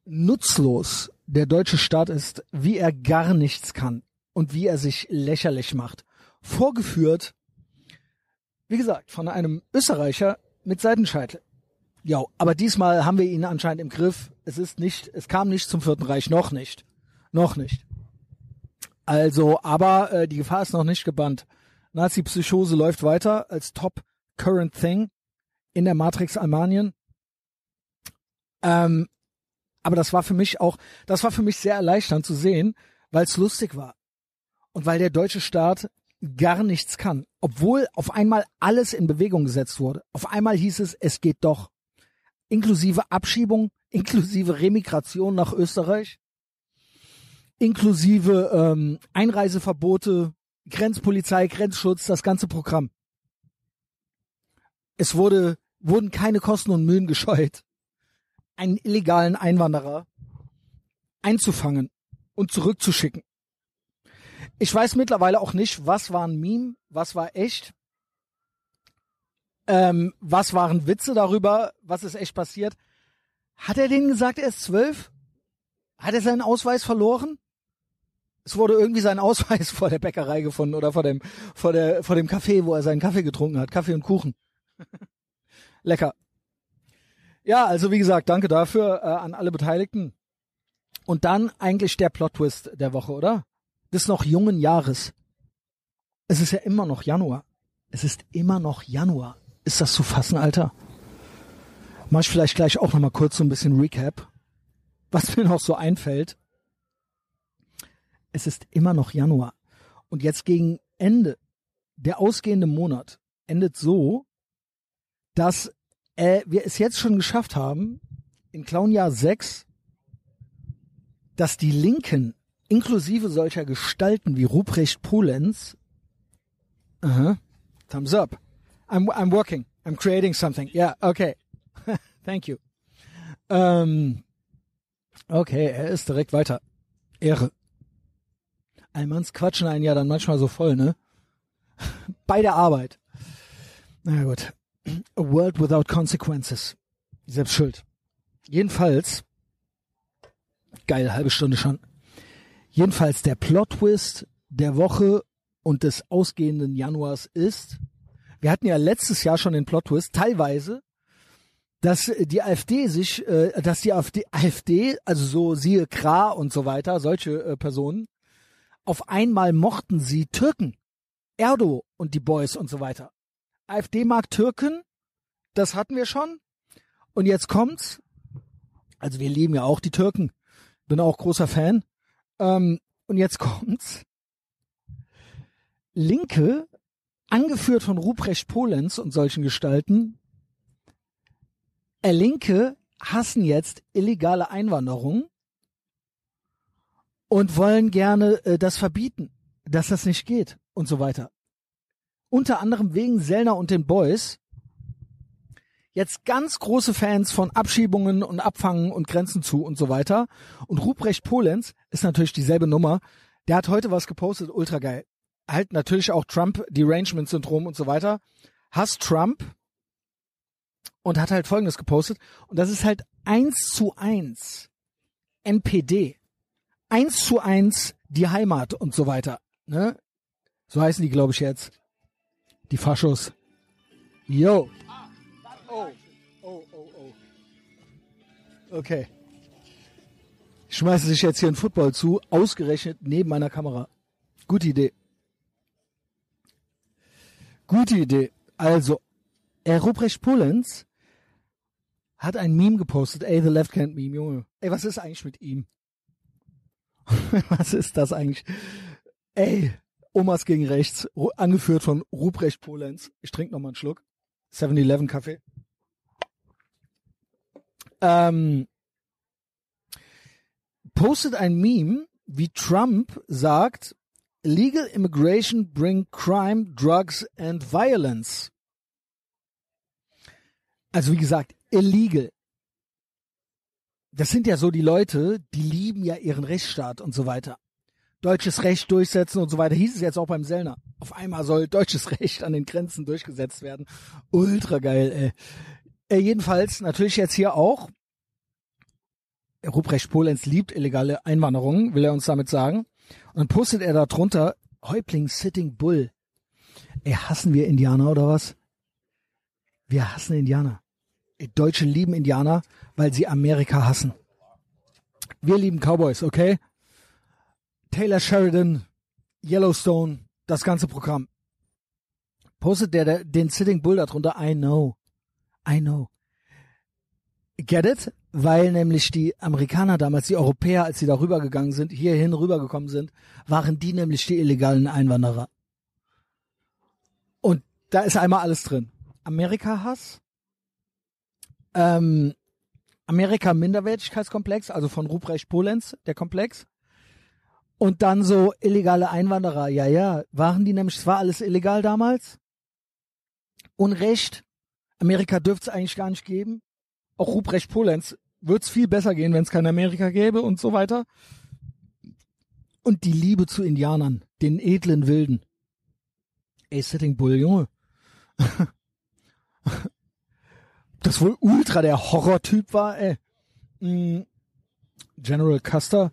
nutzlos der deutsche Staat ist, wie er gar nichts kann und wie er sich lächerlich macht. Vorgeführt, wie gesagt, von einem Österreicher mit Seitenscheitel. Ja, aber diesmal haben wir ihn anscheinend im Griff. Es ist nicht, es kam nicht zum Vierten Reich, noch nicht. Noch nicht. Also, aber äh, die Gefahr ist noch nicht gebannt. Nazi-Psychose läuft weiter als Top Current Thing in der Matrix Almanien. Ähm, aber das war für mich auch, das war für mich sehr erleichternd zu sehen, weil es lustig war. Und weil der deutsche Staat gar nichts kann. Obwohl auf einmal alles in Bewegung gesetzt wurde. Auf einmal hieß es, es geht doch. Inklusive Abschiebung, inklusive Remigration nach Österreich inklusive ähm, Einreiseverbote, Grenzpolizei, Grenzschutz, das ganze Programm. Es wurde, wurden keine Kosten und Mühen gescheut, einen illegalen Einwanderer einzufangen und zurückzuschicken. Ich weiß mittlerweile auch nicht, was war ein Meme, was war echt. Ähm, was waren Witze darüber? Was ist echt passiert? Hat er denen gesagt, er ist zwölf? Hat er seinen Ausweis verloren? Es wurde irgendwie sein Ausweis vor der Bäckerei gefunden oder vor dem, vor der, vor dem Café, wo er seinen Kaffee getrunken hat. Kaffee und Kuchen. Lecker. Ja, also wie gesagt, danke dafür äh, an alle Beteiligten. Und dann eigentlich der Plot-Twist der Woche, oder? Des noch jungen Jahres. Es ist ja immer noch Januar. Es ist immer noch Januar. Ist das zu fassen, Alter? Mach ich vielleicht gleich auch nochmal kurz so ein bisschen Recap, was mir noch so einfällt. Es ist immer noch Januar. Und jetzt gegen Ende, der ausgehende Monat, endet so, dass äh, wir es jetzt schon geschafft haben, in Clownjahr 6, dass die Linken, inklusive solcher Gestalten wie Ruprecht Polenz, uh -huh, thumbs up, I'm, I'm working, I'm creating something, yeah, okay, thank you. Ähm, okay, er ist direkt weiter. Ehre. Allmanns quatschen einen ja dann manchmal so voll, ne? Bei der Arbeit. Na gut. A world without consequences. Selbst schuld. Jedenfalls, geil, halbe Stunde schon. Jedenfalls der Plot-Twist der Woche und des ausgehenden Januars ist, wir hatten ja letztes Jahr schon den Plot-Twist, teilweise, dass die AfD sich, äh, dass die AfD, AfD, also so siehe Kra und so weiter, solche äh, Personen, auf einmal mochten sie Türken, Erdo und die Boys und so weiter. AfD mag Türken, das hatten wir schon. Und jetzt kommt's. Also wir lieben ja auch die Türken. Bin auch großer Fan. Ähm, und jetzt kommt's. Linke, angeführt von Ruprecht Polenz und solchen Gestalten, äh, Linke hassen jetzt illegale Einwanderung und wollen gerne äh, das verbieten, dass das nicht geht und so weiter. Unter anderem wegen Sellner und den Boys. Jetzt ganz große Fans von Abschiebungen und Abfangen und Grenzen zu und so weiter. Und Ruprecht Polenz ist natürlich dieselbe Nummer. Der hat heute was gepostet, ultra geil. Halt natürlich auch Trump, Derangement-Syndrom und so weiter. Hasst Trump und hat halt folgendes gepostet. Und das ist halt eins zu eins NPD eins zu eins die Heimat und so weiter. Ne? So heißen die, glaube ich, jetzt. Die Faschos. Yo. Oh, oh, oh, oh. Okay. Ich schmeiße sich jetzt hier einen Football zu, ausgerechnet neben meiner Kamera. Gute Idee. Gute Idee. Also, Herr Ruprecht Pullens hat ein Meme gepostet. Ey, the left hand meme, Junge. Ey, was ist eigentlich mit ihm? Was ist das eigentlich? Ey, Omas gegen rechts, angeführt von Ruprecht Polenz. Ich trinke noch mal einen Schluck. 7-Eleven Kaffee. Ähm, postet ein Meme, wie Trump sagt, Legal immigration bring crime, drugs and violence. Also wie gesagt, illegal das sind ja so die Leute, die lieben ja ihren Rechtsstaat und so weiter. Deutsches Recht durchsetzen und so weiter. Hieß es jetzt auch beim Sellner. Auf einmal soll deutsches Recht an den Grenzen durchgesetzt werden. Ultra geil, ey. Äh, jedenfalls, natürlich jetzt hier auch. Ruprecht Polenz liebt illegale Einwanderung, will er uns damit sagen. Und dann postet er da drunter, Häuptling Sitting Bull. Ey, hassen wir Indianer oder was? Wir hassen Indianer. Deutsche lieben Indianer, weil sie Amerika hassen. Wir lieben Cowboys, okay? Taylor Sheridan, Yellowstone, das ganze Programm. Postet der, der den Sitting Bull darunter? I know. I know. Get it? Weil nämlich die Amerikaner damals, die Europäer, als sie da rübergegangen sind, hierhin rübergekommen sind, waren die nämlich die illegalen Einwanderer. Und da ist einmal alles drin. Amerika-Hass, ähm, Amerika Minderwertigkeitskomplex, also von Ruprecht Polenz, der Komplex. Und dann so illegale Einwanderer. Ja, ja, waren die nämlich, es war alles illegal damals. Unrecht. Amerika dürfte es eigentlich gar nicht geben. Auch Ruprecht Polenz wird es viel besser gehen, wenn es kein Amerika gäbe und so weiter. Und die Liebe zu Indianern, den edlen Wilden. Ey, Sitting Bull, Junge. das wohl ultra der Horrortyp war, ey. Mm, General Custer.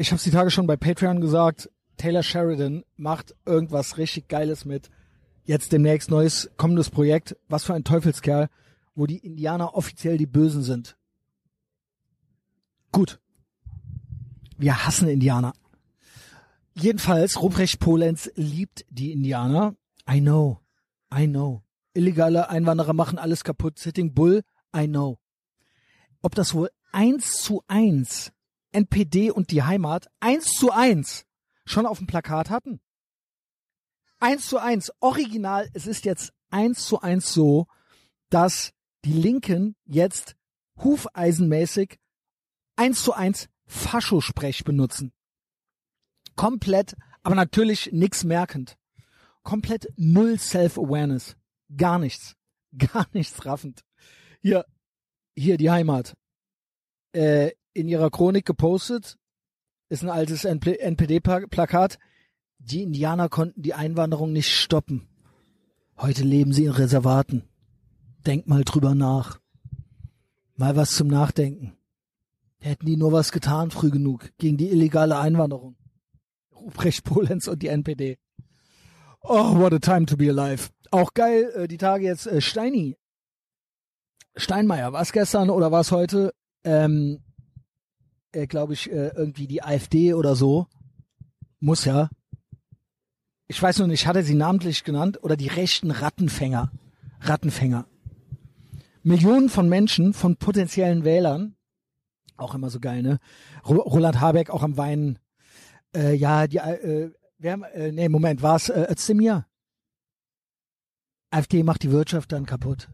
Ich hab's die Tage schon bei Patreon gesagt. Taylor Sheridan macht irgendwas richtig Geiles mit. Jetzt demnächst neues kommendes Projekt. Was für ein Teufelskerl, wo die Indianer offiziell die Bösen sind. Gut. Wir hassen Indianer. Jedenfalls, Ruprecht Polenz liebt die Indianer. I know. I know. Illegale Einwanderer machen alles kaputt. Sitting Bull. I know. Ob das wohl eins zu eins NPD und die Heimat eins zu eins schon auf dem Plakat hatten? Eins zu eins. Original. Es ist jetzt eins zu eins so, dass die Linken jetzt hufeisenmäßig eins zu eins Faschosprech benutzen. Komplett, aber natürlich nix merkend. Komplett null Self-Awareness. Gar nichts. Gar nichts raffend. Hier, hier die Heimat. Äh, in ihrer Chronik gepostet, ist ein altes NPD-Plakat. Die Indianer konnten die Einwanderung nicht stoppen. Heute leben sie in Reservaten. Denk mal drüber nach. Mal was zum Nachdenken. Hätten die nur was getan früh genug gegen die illegale Einwanderung. Ruprecht Polenz und die NPD. Oh, what a time to be alive. Auch geil, äh, die Tage jetzt äh, Steini. Steinmeier, war es gestern oder war es heute? Ähm, äh, glaube ich, äh, irgendwie die AfD oder so. Muss ja. Ich weiß nur nicht, hat er sie namentlich genannt oder die rechten Rattenfänger. Rattenfänger. Millionen von Menschen, von potenziellen Wählern, auch immer so geil, ne? Roland Habeck auch am Weinen. Äh, ja, die, äh, wer, äh, nee, Moment, war es äh, Özdemir? AfD macht die Wirtschaft dann kaputt.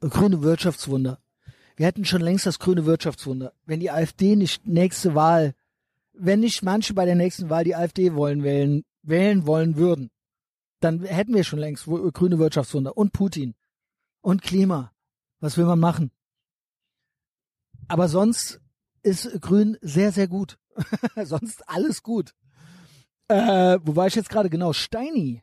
Grüne Wirtschaftswunder. Wir hätten schon längst das grüne Wirtschaftswunder. Wenn die AfD nicht nächste Wahl, wenn nicht manche bei der nächsten Wahl die AfD wollen wählen, wählen wollen würden, dann hätten wir schon längst grüne Wirtschaftswunder und Putin und Klima. Was will man machen? Aber sonst ist Grün sehr, sehr gut. sonst alles gut. Äh, wo war ich jetzt gerade genau? Steini.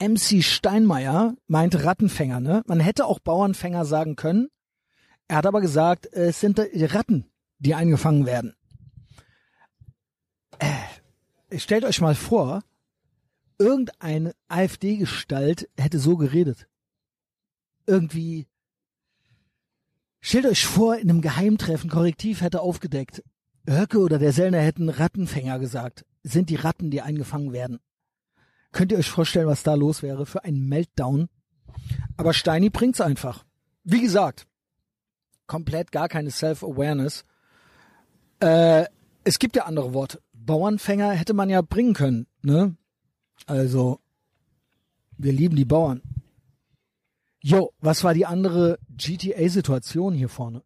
MC Steinmeier meinte Rattenfänger, ne? Man hätte auch Bauernfänger sagen können. Er hat aber gesagt, es sind Ratten, die eingefangen werden. Äh, stellt euch mal vor, irgendeine AfD-Gestalt hätte so geredet. Irgendwie. Stellt euch vor, in einem Geheimtreffen Korrektiv hätte aufgedeckt. Höcke oder der Sellner hätten Rattenfänger gesagt. Sind die Ratten, die eingefangen werden. Könnt ihr euch vorstellen, was da los wäre für ein Meltdown? Aber Steini bringt's einfach. Wie gesagt, komplett gar keine Self-Awareness. Äh, es gibt ja andere Worte. Bauernfänger hätte man ja bringen können, ne? Also, wir lieben die Bauern. Jo, was war die andere GTA-Situation hier vorne?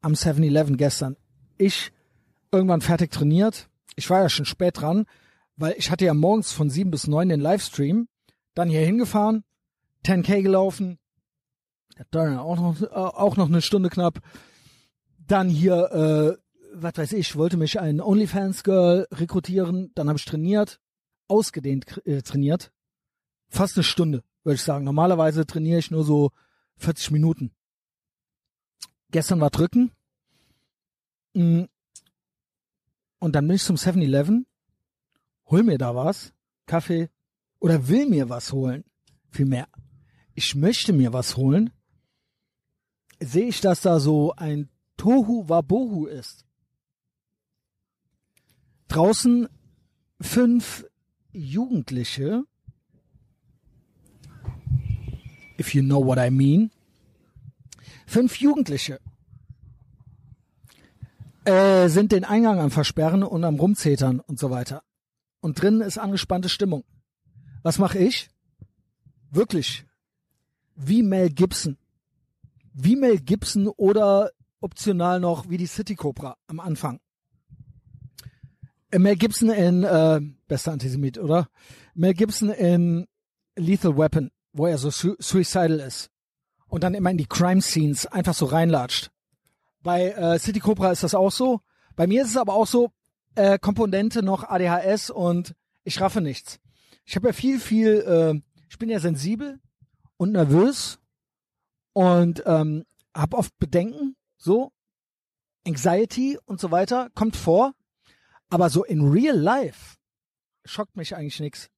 Am 7-Eleven gestern. Ich irgendwann fertig trainiert. Ich war ja schon spät dran weil ich hatte ja morgens von sieben bis neun den Livestream, dann hier hingefahren, 10k gelaufen, dann auch noch, äh, auch noch eine Stunde knapp, dann hier, äh, was weiß ich, wollte mich ein OnlyFans-Girl rekrutieren, dann habe ich trainiert, ausgedehnt äh, trainiert, fast eine Stunde, würde ich sagen. Normalerweise trainiere ich nur so 40 Minuten. Gestern war Drücken. Mm. Und dann bin ich zum 7-Eleven hol mir da was, Kaffee, oder will mir was holen. Vielmehr, ich möchte mir was holen, sehe ich, dass da so ein Tohu Wabohu ist. Draußen fünf Jugendliche, if you know what I mean, fünf Jugendliche äh, sind den Eingang am Versperren und am Rumzetern und so weiter und drinnen ist angespannte Stimmung. Was mache ich? Wirklich. Wie Mel Gibson. Wie Mel Gibson oder optional noch wie die City Cobra am Anfang. Mel Gibson in äh, bester Antisemit, oder? Mel Gibson in Lethal Weapon, wo er so su suicidal ist und dann immer in die Crime Scenes einfach so reinlatscht. Bei äh, City Cobra ist das auch so. Bei mir ist es aber auch so, äh, Komponente noch ADHS und ich raffe nichts. Ich habe ja viel, viel, äh, Ich bin ja sensibel und nervös und ähm, habe oft Bedenken, so Anxiety und so weiter kommt vor, aber so in real life schockt mich eigentlich nix.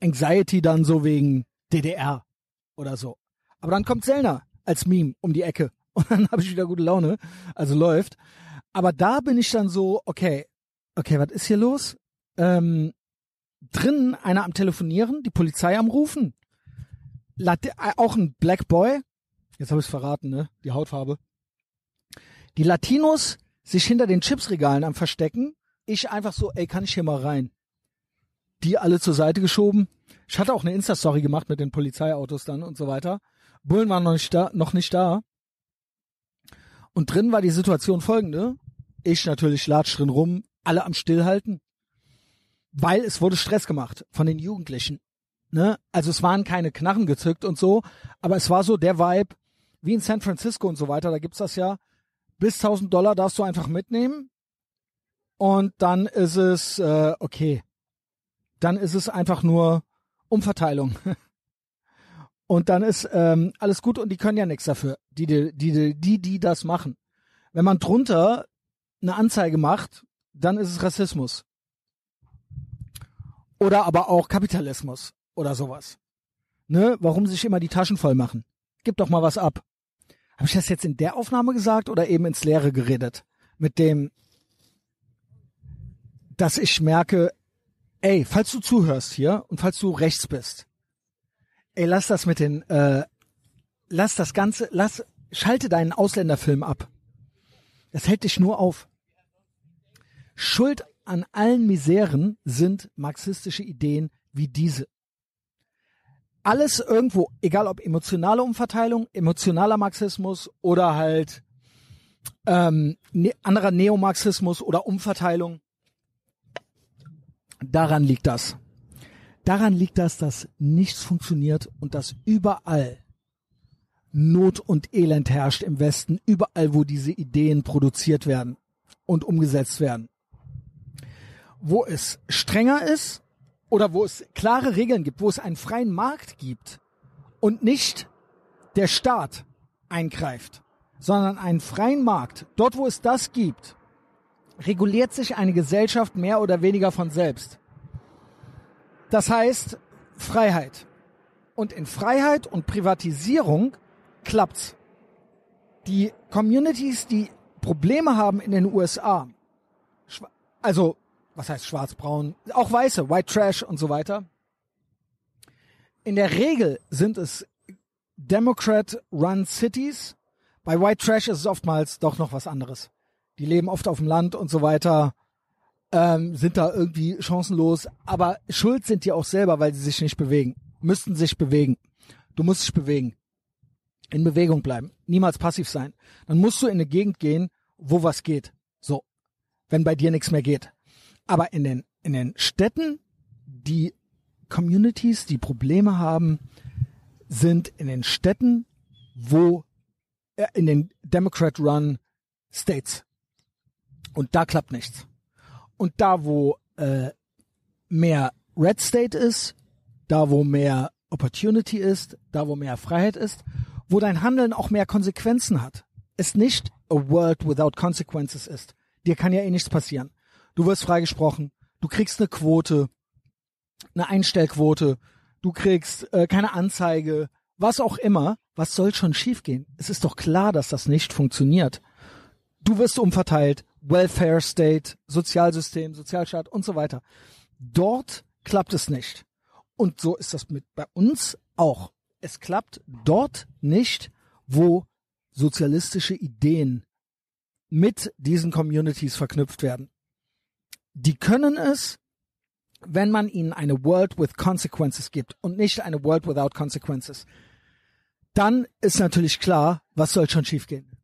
Anxiety dann so wegen DDR oder so. Aber dann kommt Selner als Meme um die Ecke und dann habe ich wieder gute Laune, also läuft. Aber da bin ich dann so, okay, okay, was ist hier los? Ähm, drinnen einer am Telefonieren, die Polizei am Rufen. Lat äh, auch ein Black Boy. Jetzt habe ich es verraten, ne? Die Hautfarbe. Die Latinos sich hinter den Chipsregalen am Verstecken. Ich einfach so, ey, kann ich hier mal rein? Die alle zur Seite geschoben. Ich hatte auch eine Insta-Story gemacht mit den Polizeiautos dann und so weiter. Bullen waren noch nicht da, noch nicht da. Und drin war die Situation folgende. Ich natürlich latsch drin rum, alle am Stillhalten. Weil es wurde Stress gemacht von den Jugendlichen. Ne? Also es waren keine Knarren gezückt und so, aber es war so der Vibe, wie in San Francisco und so weiter, da gibt's das ja. Bis 1000 Dollar darfst du einfach mitnehmen. Und dann ist es, äh, okay. Dann ist es einfach nur Umverteilung. Und dann ist ähm, alles gut und die können ja nichts dafür, die, die, die, die, die das machen. Wenn man drunter eine Anzeige macht, dann ist es Rassismus. Oder aber auch Kapitalismus oder sowas. Ne? Warum sich immer die Taschen voll machen? Gib doch mal was ab. Habe ich das jetzt in der Aufnahme gesagt oder eben ins Leere geredet? Mit dem, dass ich merke, ey, falls du zuhörst hier und falls du rechts bist, ey, lass das mit den, äh, lass das Ganze, lass, schalte deinen Ausländerfilm ab. Das hält dich nur auf. Schuld an allen Miseren sind marxistische Ideen wie diese. Alles irgendwo, egal ob emotionale Umverteilung, emotionaler Marxismus oder halt ähm, ne, anderer Neomarxismus oder Umverteilung, daran liegt das. Daran liegt das, dass nichts funktioniert und dass überall Not und Elend herrscht im Westen, überall, wo diese Ideen produziert werden und umgesetzt werden. Wo es strenger ist oder wo es klare Regeln gibt, wo es einen freien Markt gibt und nicht der Staat eingreift, sondern einen freien Markt, dort wo es das gibt, reguliert sich eine Gesellschaft mehr oder weniger von selbst. Das heißt Freiheit. Und in Freiheit und Privatisierung klappt's. Die Communities, die Probleme haben in den USA, also was heißt schwarz-braun, auch weiße, white trash und so weiter. In der Regel sind es Democrat-run Cities. Bei white trash ist es oftmals doch noch was anderes. Die leben oft auf dem Land und so weiter ähm, sind da irgendwie chancenlos. Aber schuld sind die auch selber, weil sie sich nicht bewegen. Müssten sich bewegen. Du musst dich bewegen. In Bewegung bleiben. Niemals passiv sein. Dann musst du in eine Gegend gehen, wo was geht. So. Wenn bei dir nichts mehr geht. Aber in den, in den Städten, die Communities, die Probleme haben, sind in den Städten, wo, äh, in den Democrat-run States. Und da klappt nichts. Und da, wo äh, mehr Red State ist, da, wo mehr Opportunity ist, da, wo mehr Freiheit ist, wo dein Handeln auch mehr Konsequenzen hat. Es nicht a world without consequences ist. Dir kann ja eh nichts passieren. Du wirst freigesprochen, du kriegst eine Quote, eine Einstellquote, du kriegst äh, keine Anzeige, was auch immer. Was soll schon schiefgehen? Es ist doch klar, dass das nicht funktioniert. Du wirst umverteilt, Welfare State, Sozialsystem, Sozialstaat und so weiter. Dort klappt es nicht. Und so ist das mit bei uns auch. Es klappt dort nicht, wo sozialistische Ideen mit diesen Communities verknüpft werden. Die können es, wenn man ihnen eine World with Consequences gibt und nicht eine World without Consequences. Dann ist natürlich klar, was soll schon schiefgehen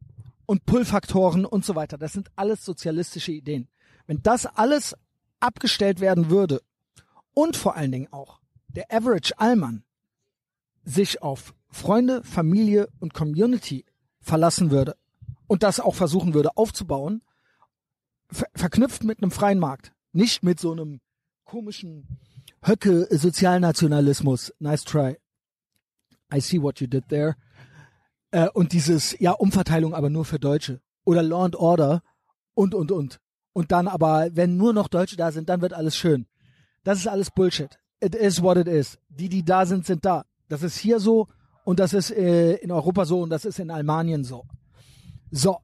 und Pull-Faktoren und so weiter. Das sind alles sozialistische Ideen. Wenn das alles abgestellt werden würde und vor allen Dingen auch der Average Allmann sich auf Freunde, Familie und Community verlassen würde und das auch versuchen würde aufzubauen, ver verknüpft mit einem freien Markt, nicht mit so einem komischen Höcke Sozialnationalismus. Nice try. I see what you did there. Äh, und dieses, ja, Umverteilung aber nur für Deutsche. Oder Law and Order und, und, und. Und dann aber, wenn nur noch Deutsche da sind, dann wird alles schön. Das ist alles Bullshit. It is what it is. Die, die da sind, sind da. Das ist hier so und das ist äh, in Europa so und das ist in Almanien so. So,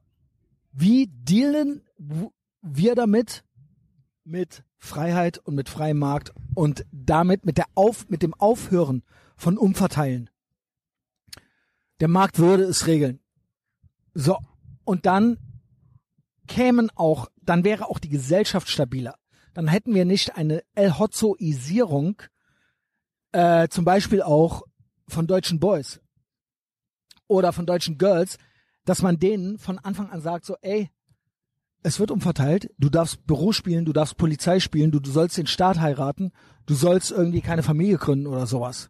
wie dealen wir damit? Mit Freiheit und mit freiem Markt und damit mit der Auf, mit dem Aufhören von Umverteilen. Der Markt würde es regeln. So. Und dann kämen auch, dann wäre auch die Gesellschaft stabiler. Dann hätten wir nicht eine El Hotzoisierung, äh, zum Beispiel auch von deutschen Boys oder von deutschen Girls, dass man denen von Anfang an sagt, so, ey, es wird umverteilt, du darfst Büro spielen, du darfst Polizei spielen, du, du sollst den Staat heiraten, du sollst irgendwie keine Familie gründen oder sowas.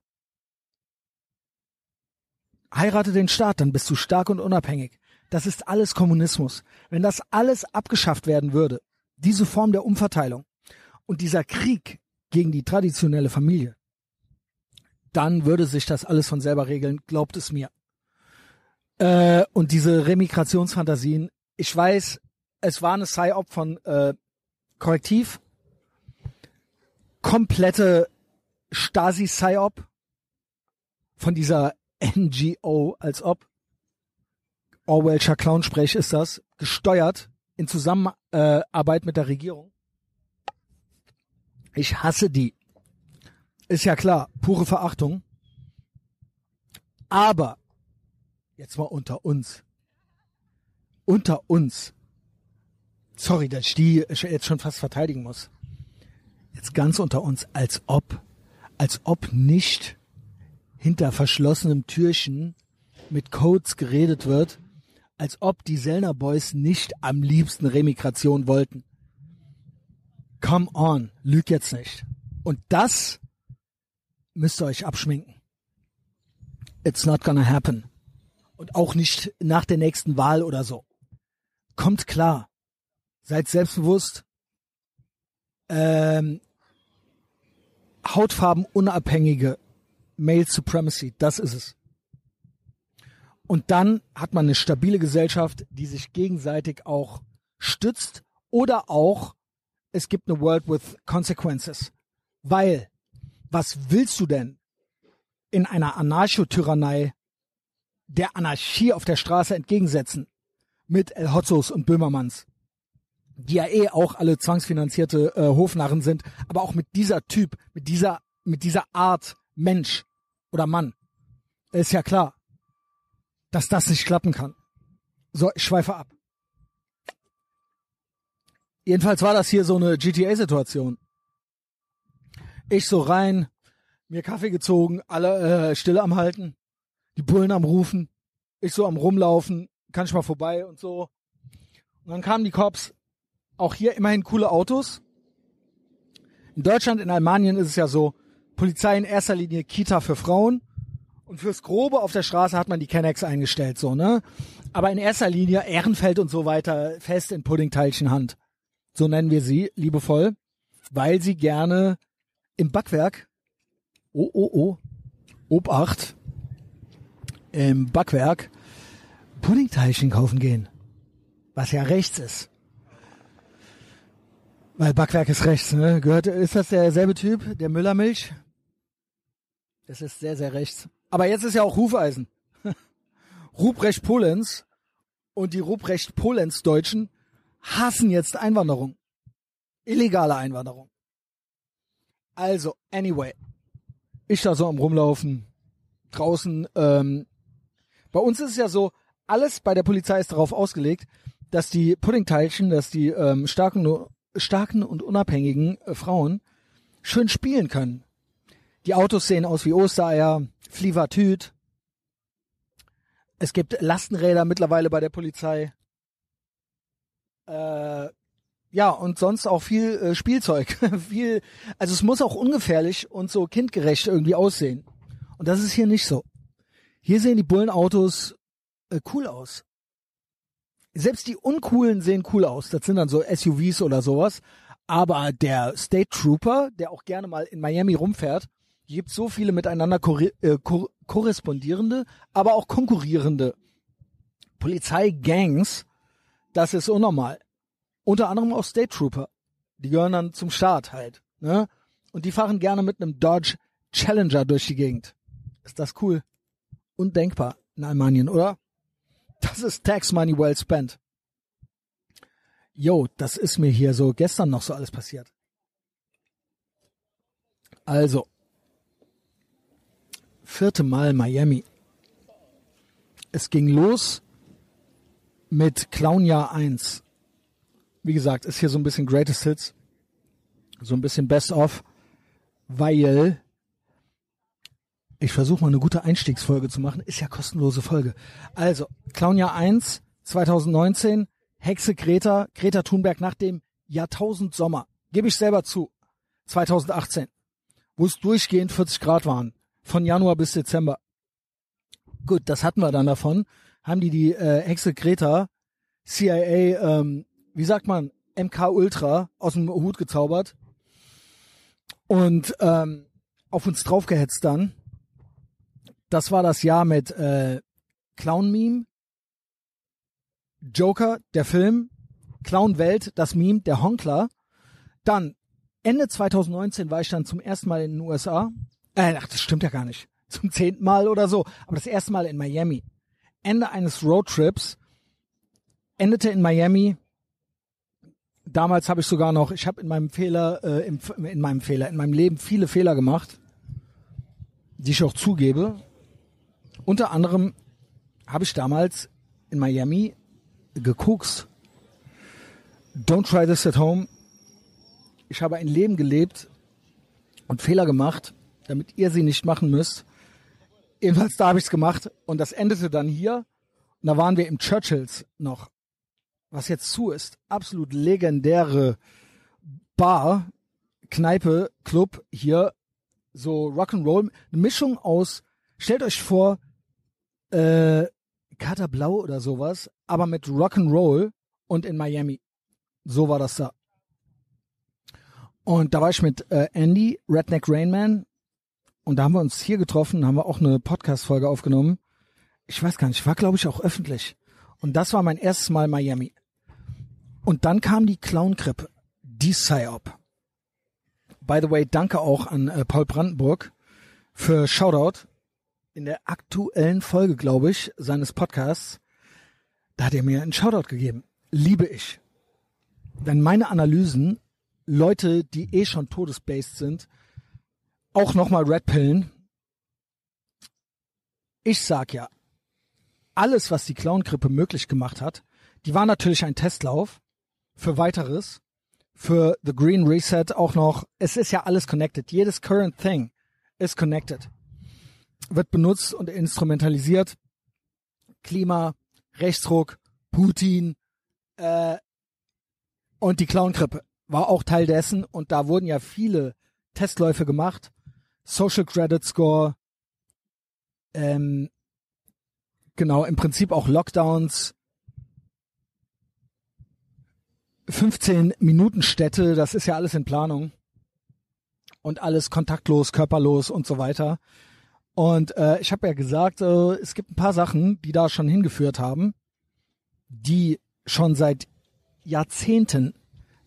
Heirate den Staat, dann bist du stark und unabhängig. Das ist alles Kommunismus. Wenn das alles abgeschafft werden würde, diese Form der Umverteilung und dieser Krieg gegen die traditionelle Familie, dann würde sich das alles von selber regeln, glaubt es mir. Äh, und diese Remigrationsfantasien, ich weiß, es war eine Psy-Op von äh, Korrektiv, komplette Stasi-Psy-Op von dieser NGO, als ob Orwellscher Clownsprech ist das, gesteuert in Zusammenarbeit mit der Regierung. Ich hasse die. Ist ja klar, pure Verachtung. Aber, jetzt mal unter uns. Unter uns. Sorry, dass ich die jetzt schon fast verteidigen muss. Jetzt ganz unter uns, als ob, als ob nicht hinter verschlossenem Türchen mit Codes geredet wird, als ob die Sellner Boys nicht am liebsten Remigration wollten. Come on, lüg jetzt nicht. Und das müsst ihr euch abschminken. It's not gonna happen. Und auch nicht nach der nächsten Wahl oder so. Kommt klar. Seid selbstbewusst. Ähm, Hautfarbenunabhängige Male Supremacy, das ist es. Und dann hat man eine stabile Gesellschaft, die sich gegenseitig auch stützt oder auch es gibt eine World with Consequences. Weil was willst du denn in einer Anarchotyrannei der Anarchie auf der Straße entgegensetzen mit El Hotzos und Böhmermanns, die ja eh auch alle zwangsfinanzierte äh, Hofnarren sind, aber auch mit dieser Typ, mit dieser, mit dieser Art Mensch oder Mann, ist ja klar, dass das nicht klappen kann. So, ich schweife ab. Jedenfalls war das hier so eine GTA-Situation. Ich so rein, mir Kaffee gezogen, alle äh, Stille am Halten, die Bullen am Rufen, ich so am Rumlaufen, kann ich mal vorbei und so. Und dann kamen die Cops, auch hier immerhin coole Autos. In Deutschland, in Almanien ist es ja so, Polizei in erster Linie Kita für Frauen und fürs Grobe auf der Straße hat man die Kennex eingestellt, so, ne? Aber in erster Linie Ehrenfeld und so weiter fest in Puddingteilchenhand. So nennen wir sie liebevoll, weil sie gerne im Backwerk, oh, oh, oh, Obacht, im Backwerk Puddingteilchen kaufen gehen. Was ja rechts ist. Weil Backwerk ist rechts, ne? Gehört, ist das derselbe Typ, der Müllermilch? Das ist sehr, sehr rechts. Aber jetzt ist ja auch Hufeisen. Ruprecht Polenz und die Ruprecht Polenz Deutschen hassen jetzt Einwanderung. Illegale Einwanderung. Also, anyway. Ich da so am Rumlaufen. Draußen, ähm, bei uns ist es ja so, alles bei der Polizei ist darauf ausgelegt, dass die Puddingteilchen, dass die ähm, starken, starken und unabhängigen äh, Frauen schön spielen können. Die Autos sehen aus wie Ostereier, Flievertüt. Es gibt Lastenräder mittlerweile bei der Polizei. Äh, ja, und sonst auch viel äh, Spielzeug. viel, also es muss auch ungefährlich und so kindgerecht irgendwie aussehen. Und das ist hier nicht so. Hier sehen die Bullenautos äh, cool aus. Selbst die uncoolen sehen cool aus. Das sind dann so SUVs oder sowas. Aber der State Trooper, der auch gerne mal in Miami rumfährt, gibt so viele miteinander äh, kor korrespondierende, aber auch konkurrierende Polizeigangs, das ist unnormal. Unter anderem auch State Trooper. Die gehören dann zum Staat halt. Ne? Und die fahren gerne mit einem Dodge Challenger durch die Gegend. Ist das cool? Undenkbar in Almanien, oder? Das ist Tax Money well spent. Yo, das ist mir hier so gestern noch so alles passiert. Also, vierte Mal Miami. Es ging los mit Clownjahr 1. Wie gesagt, ist hier so ein bisschen Greatest Hits, so ein bisschen Best of, weil ich versuche mal eine gute Einstiegsfolge zu machen. Ist ja kostenlose Folge. Also, Clownjahr 1, 2019, Hexe Greta, Greta Thunberg nach dem Jahrtausend Sommer. Gebe ich selber zu. 2018. Wo es durchgehend 40 Grad waren. Von Januar bis Dezember. Gut, das hatten wir dann davon. Haben die die äh, Hexe Greta, CIA, ähm, wie sagt man, MK Ultra aus dem Hut gezaubert. Und ähm, auf uns draufgehetzt dann. Das war das Jahr mit äh, Clown Meme, Joker, der Film, Clown Welt, das Meme, der Honkler. Dann Ende 2019 war ich dann zum ersten Mal in den USA. Äh, ach, das stimmt ja gar nicht. Zum zehnten Mal oder so. Aber das erste Mal in Miami. Ende eines Roadtrips. Endete in Miami. Damals habe ich sogar noch, ich habe in meinem Fehler, äh, im, in meinem Fehler, in meinem Leben viele Fehler gemacht, die ich auch zugebe. Unter anderem habe ich damals in Miami gekokst. Don't try this at home. Ich habe ein Leben gelebt und Fehler gemacht, damit ihr sie nicht machen müsst. Jedenfalls da habe ich es gemacht und das endete dann hier. Und da waren wir im Churchills noch, was jetzt zu ist. Absolut legendäre Bar, Kneipe, Club hier. So Rock'n'Roll. Eine Mischung aus, stellt euch vor, äh, Kater Blau oder sowas, aber mit Rock'n'Roll und in Miami. So war das da. Und da war ich mit äh, Andy, Redneck Rainman, und da haben wir uns hier getroffen, haben wir auch eine Podcast-Folge aufgenommen. Ich weiß gar nicht, war glaube ich auch öffentlich. Und das war mein erstes Mal Miami. Und dann kam die Clown-Krippe, die Psyop. By the way, danke auch an äh, Paul Brandenburg für Shoutout in der aktuellen Folge, glaube ich, seines Podcasts. Da hat er mir einen Shoutout gegeben. Liebe ich. Wenn meine Analysen Leute, die eh schon todesbased sind, auch nochmal Red Pillen. Ich sag ja, alles, was die Clown-Grippe möglich gemacht hat, die war natürlich ein Testlauf für weiteres, für The Green Reset auch noch. Es ist ja alles connected. Jedes current thing ist connected. Wird benutzt und instrumentalisiert. Klima, Rechtsruck, Putin äh, und die Clown-Grippe war auch Teil dessen und da wurden ja viele Testläufe gemacht. Social Credit Score, ähm, genau, im Prinzip auch Lockdowns, 15 Minuten Städte, das ist ja alles in Planung. Und alles kontaktlos, körperlos und so weiter. Und äh, ich habe ja gesagt, äh, es gibt ein paar Sachen, die da schon hingeführt haben, die schon seit Jahrzehnten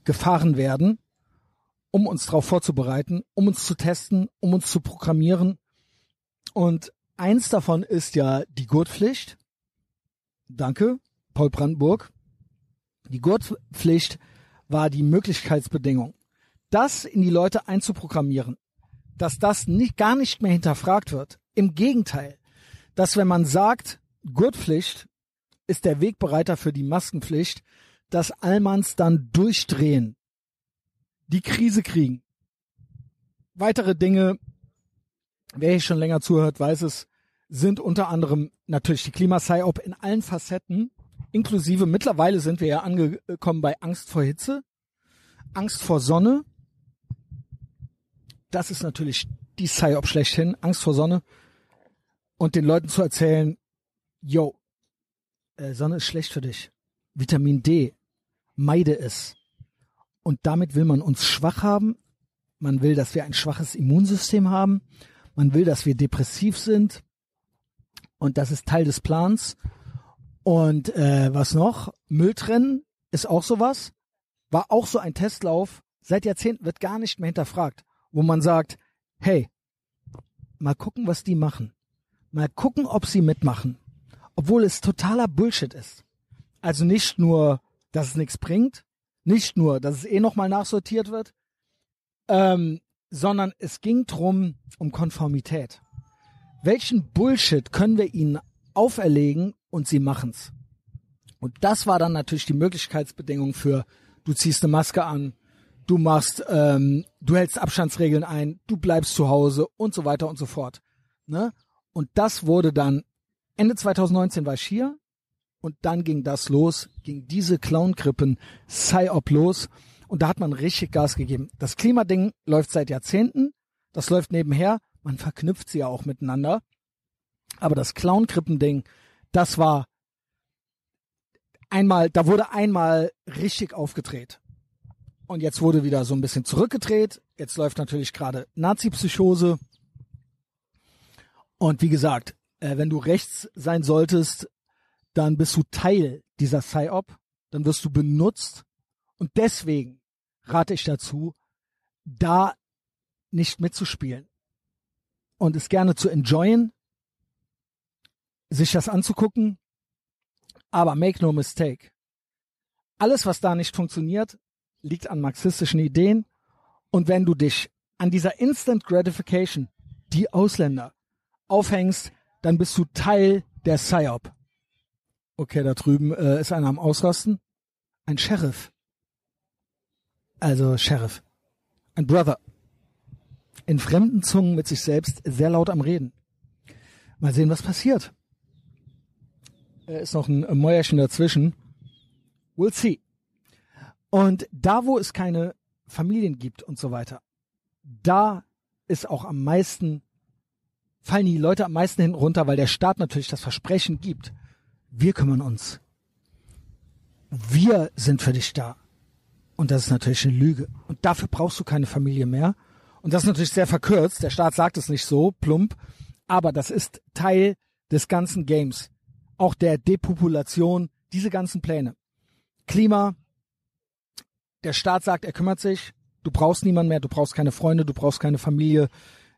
gefahren werden, um uns darauf vorzubereiten, um uns zu testen, um uns zu programmieren. Und eins davon ist ja die Gurtpflicht. Danke, Paul Brandenburg. Die Gurtpflicht war die Möglichkeitsbedingung, das in die Leute einzuprogrammieren, dass das nicht, gar nicht mehr hinterfragt wird. Im Gegenteil, dass wenn man sagt, Gurtpflicht ist der Wegbereiter für die Maskenpflicht, dass Allmanns dann durchdrehen, die Krise kriegen. Weitere Dinge, wer hier schon länger zuhört, weiß es, sind unter anderem natürlich die Klimasciop in allen Facetten, inklusive mittlerweile sind wir ja angekommen bei Angst vor Hitze, Angst vor Sonne. Das ist natürlich die Psyop schlechthin, Angst vor Sonne. Und den Leuten zu erzählen, yo, äh, Sonne ist schlecht für dich. Vitamin D, meide es. Und damit will man uns schwach haben. Man will, dass wir ein schwaches Immunsystem haben. Man will, dass wir depressiv sind. Und das ist Teil des Plans. Und äh, was noch? Mülltrennen ist auch sowas. War auch so ein Testlauf. Seit Jahrzehnten wird gar nicht mehr hinterfragt, wo man sagt, hey, mal gucken, was die machen. Mal gucken, ob sie mitmachen. Obwohl es totaler Bullshit ist. Also nicht nur, dass es nichts bringt, nicht nur, dass es eh nochmal nachsortiert wird, ähm, sondern es ging drum um Konformität. Welchen Bullshit können wir ihnen auferlegen und sie machen's? Und das war dann natürlich die Möglichkeitsbedingung für, du ziehst eine Maske an, du machst, ähm, du hältst Abstandsregeln ein, du bleibst zu Hause und so weiter und so fort. Ne? Und das wurde dann Ende 2019 war ich hier und dann ging das los, ging diese Clown-Krippen Psyop los und da hat man richtig Gas gegeben. Das Klimading läuft seit Jahrzehnten, das läuft nebenher, man verknüpft sie ja auch miteinander. Aber das Clown-Krippen-Ding, das war einmal, da wurde einmal richtig aufgedreht. Und jetzt wurde wieder so ein bisschen zurückgedreht. Jetzt läuft natürlich gerade Nazi-Psychose. Und wie gesagt, äh, wenn du rechts sein solltest, dann bist du Teil dieser PSYOP, dann wirst du benutzt und deswegen rate ich dazu, da nicht mitzuspielen und es gerne zu enjoyen, sich das anzugucken, aber make no mistake. Alles, was da nicht funktioniert, liegt an marxistischen Ideen und wenn du dich an dieser Instant Gratification, die Ausländer, aufhängst, dann bist du Teil der PSYOP. Okay, da drüben äh, ist einer am Ausrasten. Ein Sheriff. Also Sheriff. Ein Brother. In fremden Zungen mit sich selbst sehr laut am Reden. Mal sehen, was passiert. Er ist noch ein Mäuerchen dazwischen. We'll see. Und da, wo es keine Familien gibt und so weiter, da ist auch am meisten fallen die Leute am meisten hinten runter, weil der Staat natürlich das Versprechen gibt. Wir kümmern uns. Wir sind für dich da. Und das ist natürlich eine Lüge. Und dafür brauchst du keine Familie mehr. Und das ist natürlich sehr verkürzt. Der Staat sagt es nicht so plump. Aber das ist Teil des ganzen Games. Auch der Depopulation, diese ganzen Pläne. Klima. Der Staat sagt, er kümmert sich. Du brauchst niemanden mehr. Du brauchst keine Freunde. Du brauchst keine Familie.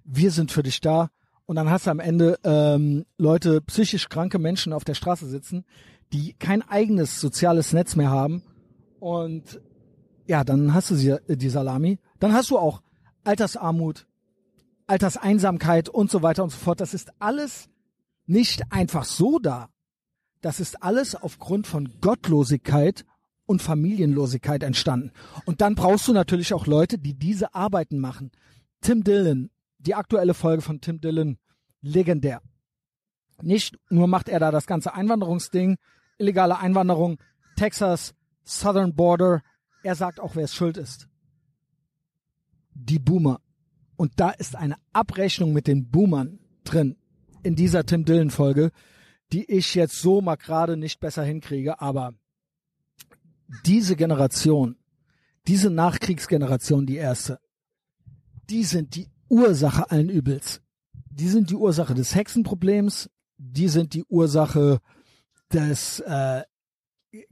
Wir sind für dich da. Und dann hast du am Ende ähm, Leute, psychisch kranke Menschen auf der Straße sitzen, die kein eigenes soziales Netz mehr haben. Und ja, dann hast du sie, die Salami. Dann hast du auch Altersarmut, Alterseinsamkeit und so weiter und so fort. Das ist alles nicht einfach so da. Das ist alles aufgrund von Gottlosigkeit und Familienlosigkeit entstanden. Und dann brauchst du natürlich auch Leute, die diese Arbeiten machen. Tim Dillon, die aktuelle Folge von Tim Dillon legendär. Nicht nur macht er da das ganze Einwanderungsding, illegale Einwanderung, Texas, Southern Border, er sagt auch, wer es schuld ist. Die Boomer. Und da ist eine Abrechnung mit den Boomern drin in dieser Tim Dillon Folge, die ich jetzt so mal gerade nicht besser hinkriege, aber diese Generation, diese Nachkriegsgeneration, die erste, die sind die Ursache allen Übels. Die sind die Ursache des Hexenproblems, die sind die Ursache des äh,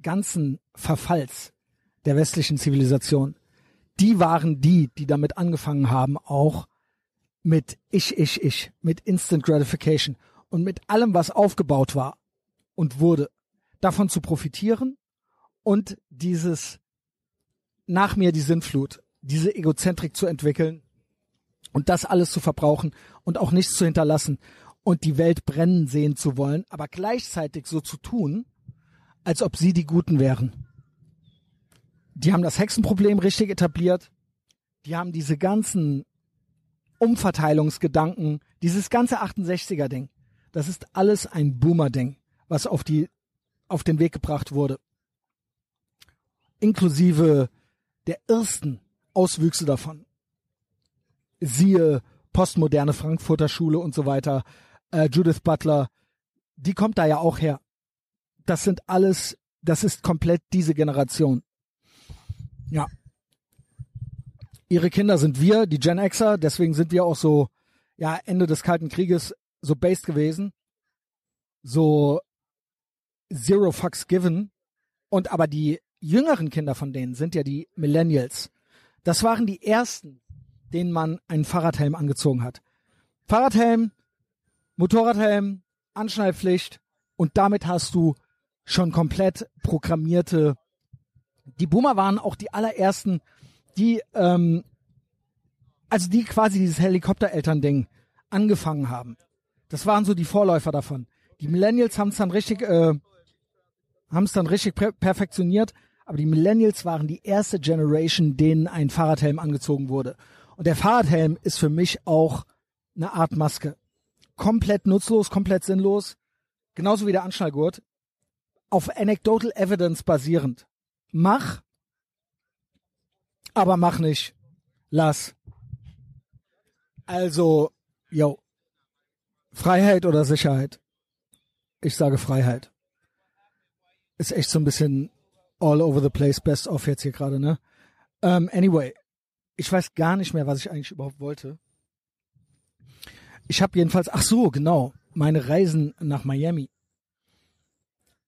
ganzen Verfalls der westlichen Zivilisation. Die waren die, die damit angefangen haben, auch mit ich, ich, ich, mit Instant Gratification und mit allem, was aufgebaut war und wurde, davon zu profitieren und dieses nach mir die Sinnflut, diese Egozentrik zu entwickeln und das alles zu verbrauchen und auch nichts zu hinterlassen und die Welt brennen sehen zu wollen, aber gleichzeitig so zu tun, als ob sie die Guten wären. Die haben das Hexenproblem richtig etabliert. Die haben diese ganzen Umverteilungsgedanken, dieses ganze 68er Ding. Das ist alles ein Boomer Ding, was auf die auf den Weg gebracht wurde. Inklusive der ersten Auswüchse davon siehe postmoderne Frankfurter Schule und so weiter, äh, Judith Butler, die kommt da ja auch her. Das sind alles, das ist komplett diese Generation. Ja. ihre Kinder sind wir, die Gen Xer, deswegen sind wir auch so, ja, Ende des Kalten Krieges so based gewesen. So zero fucks given. Und aber die jüngeren Kinder von denen sind ja die Millennials. Das waren die ersten, denen man einen Fahrradhelm angezogen hat. Fahrradhelm, Motorradhelm, Anschnallpflicht und damit hast du schon komplett programmierte. Die Boomer waren auch die allerersten, die, ähm, also die quasi dieses Helikoptereltern-Ding angefangen haben. Das waren so die Vorläufer davon. Die Millennials haben es dann richtig, äh, haben es dann richtig perfektioniert, aber die Millennials waren die erste Generation, denen ein Fahrradhelm angezogen wurde. Und der Fahrradhelm ist für mich auch eine Art Maske. Komplett nutzlos, komplett sinnlos. Genauso wie der Anschnallgurt. Auf anecdotal evidence basierend. Mach, aber mach nicht. Lass. Also, yo. Freiheit oder Sicherheit? Ich sage Freiheit. Ist echt so ein bisschen all over the place, best of jetzt hier gerade, ne? Um, ähm, anyway, ich weiß gar nicht mehr, was ich eigentlich überhaupt wollte. Ich habe jedenfalls, ach so, genau, meine Reisen nach Miami.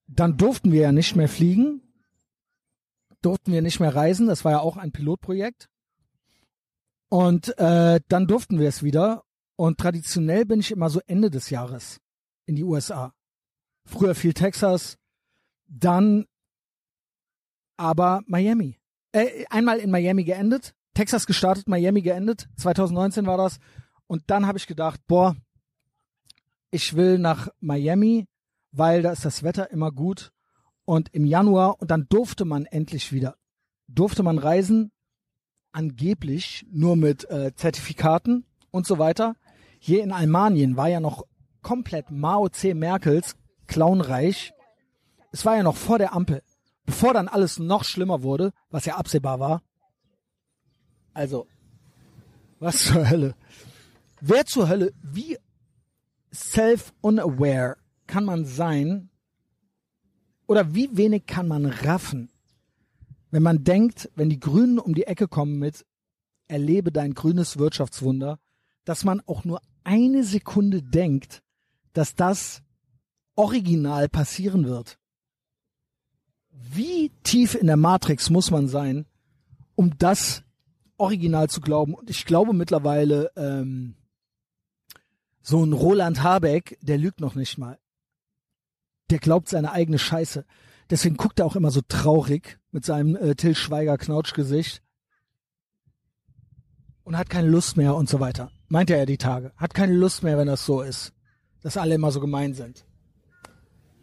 Dann durften wir ja nicht mehr fliegen, durften wir nicht mehr reisen. Das war ja auch ein Pilotprojekt. Und äh, dann durften wir es wieder. Und traditionell bin ich immer so Ende des Jahres in die USA. Früher viel Texas, dann aber Miami. Äh, einmal in Miami geendet, Texas gestartet, Miami geendet. 2019 war das. Und dann habe ich gedacht, boah, ich will nach Miami, weil da ist das Wetter immer gut. Und im Januar, und dann durfte man endlich wieder, durfte man reisen, angeblich nur mit äh, Zertifikaten und so weiter. Hier in Almanien war ja noch komplett Mao C. Merkels Clownreich. Es war ja noch vor der Ampel, bevor dann alles noch schlimmer wurde, was ja absehbar war. Also, was zur Hölle? Wer zur Hölle, wie self-unaware kann man sein oder wie wenig kann man raffen, wenn man denkt, wenn die Grünen um die Ecke kommen mit erlebe dein grünes Wirtschaftswunder, dass man auch nur eine Sekunde denkt, dass das original passieren wird. Wie tief in der Matrix muss man sein, um das original zu glauben? Und ich glaube mittlerweile, ähm, so ein Roland Habeck, der lügt noch nicht mal. Der glaubt seine eigene Scheiße. Deswegen guckt er auch immer so traurig mit seinem äh, Till Schweiger Knautschgesicht und hat keine Lust mehr und so weiter. Meint er ja die Tage. Hat keine Lust mehr, wenn das so ist. Dass alle immer so gemein sind.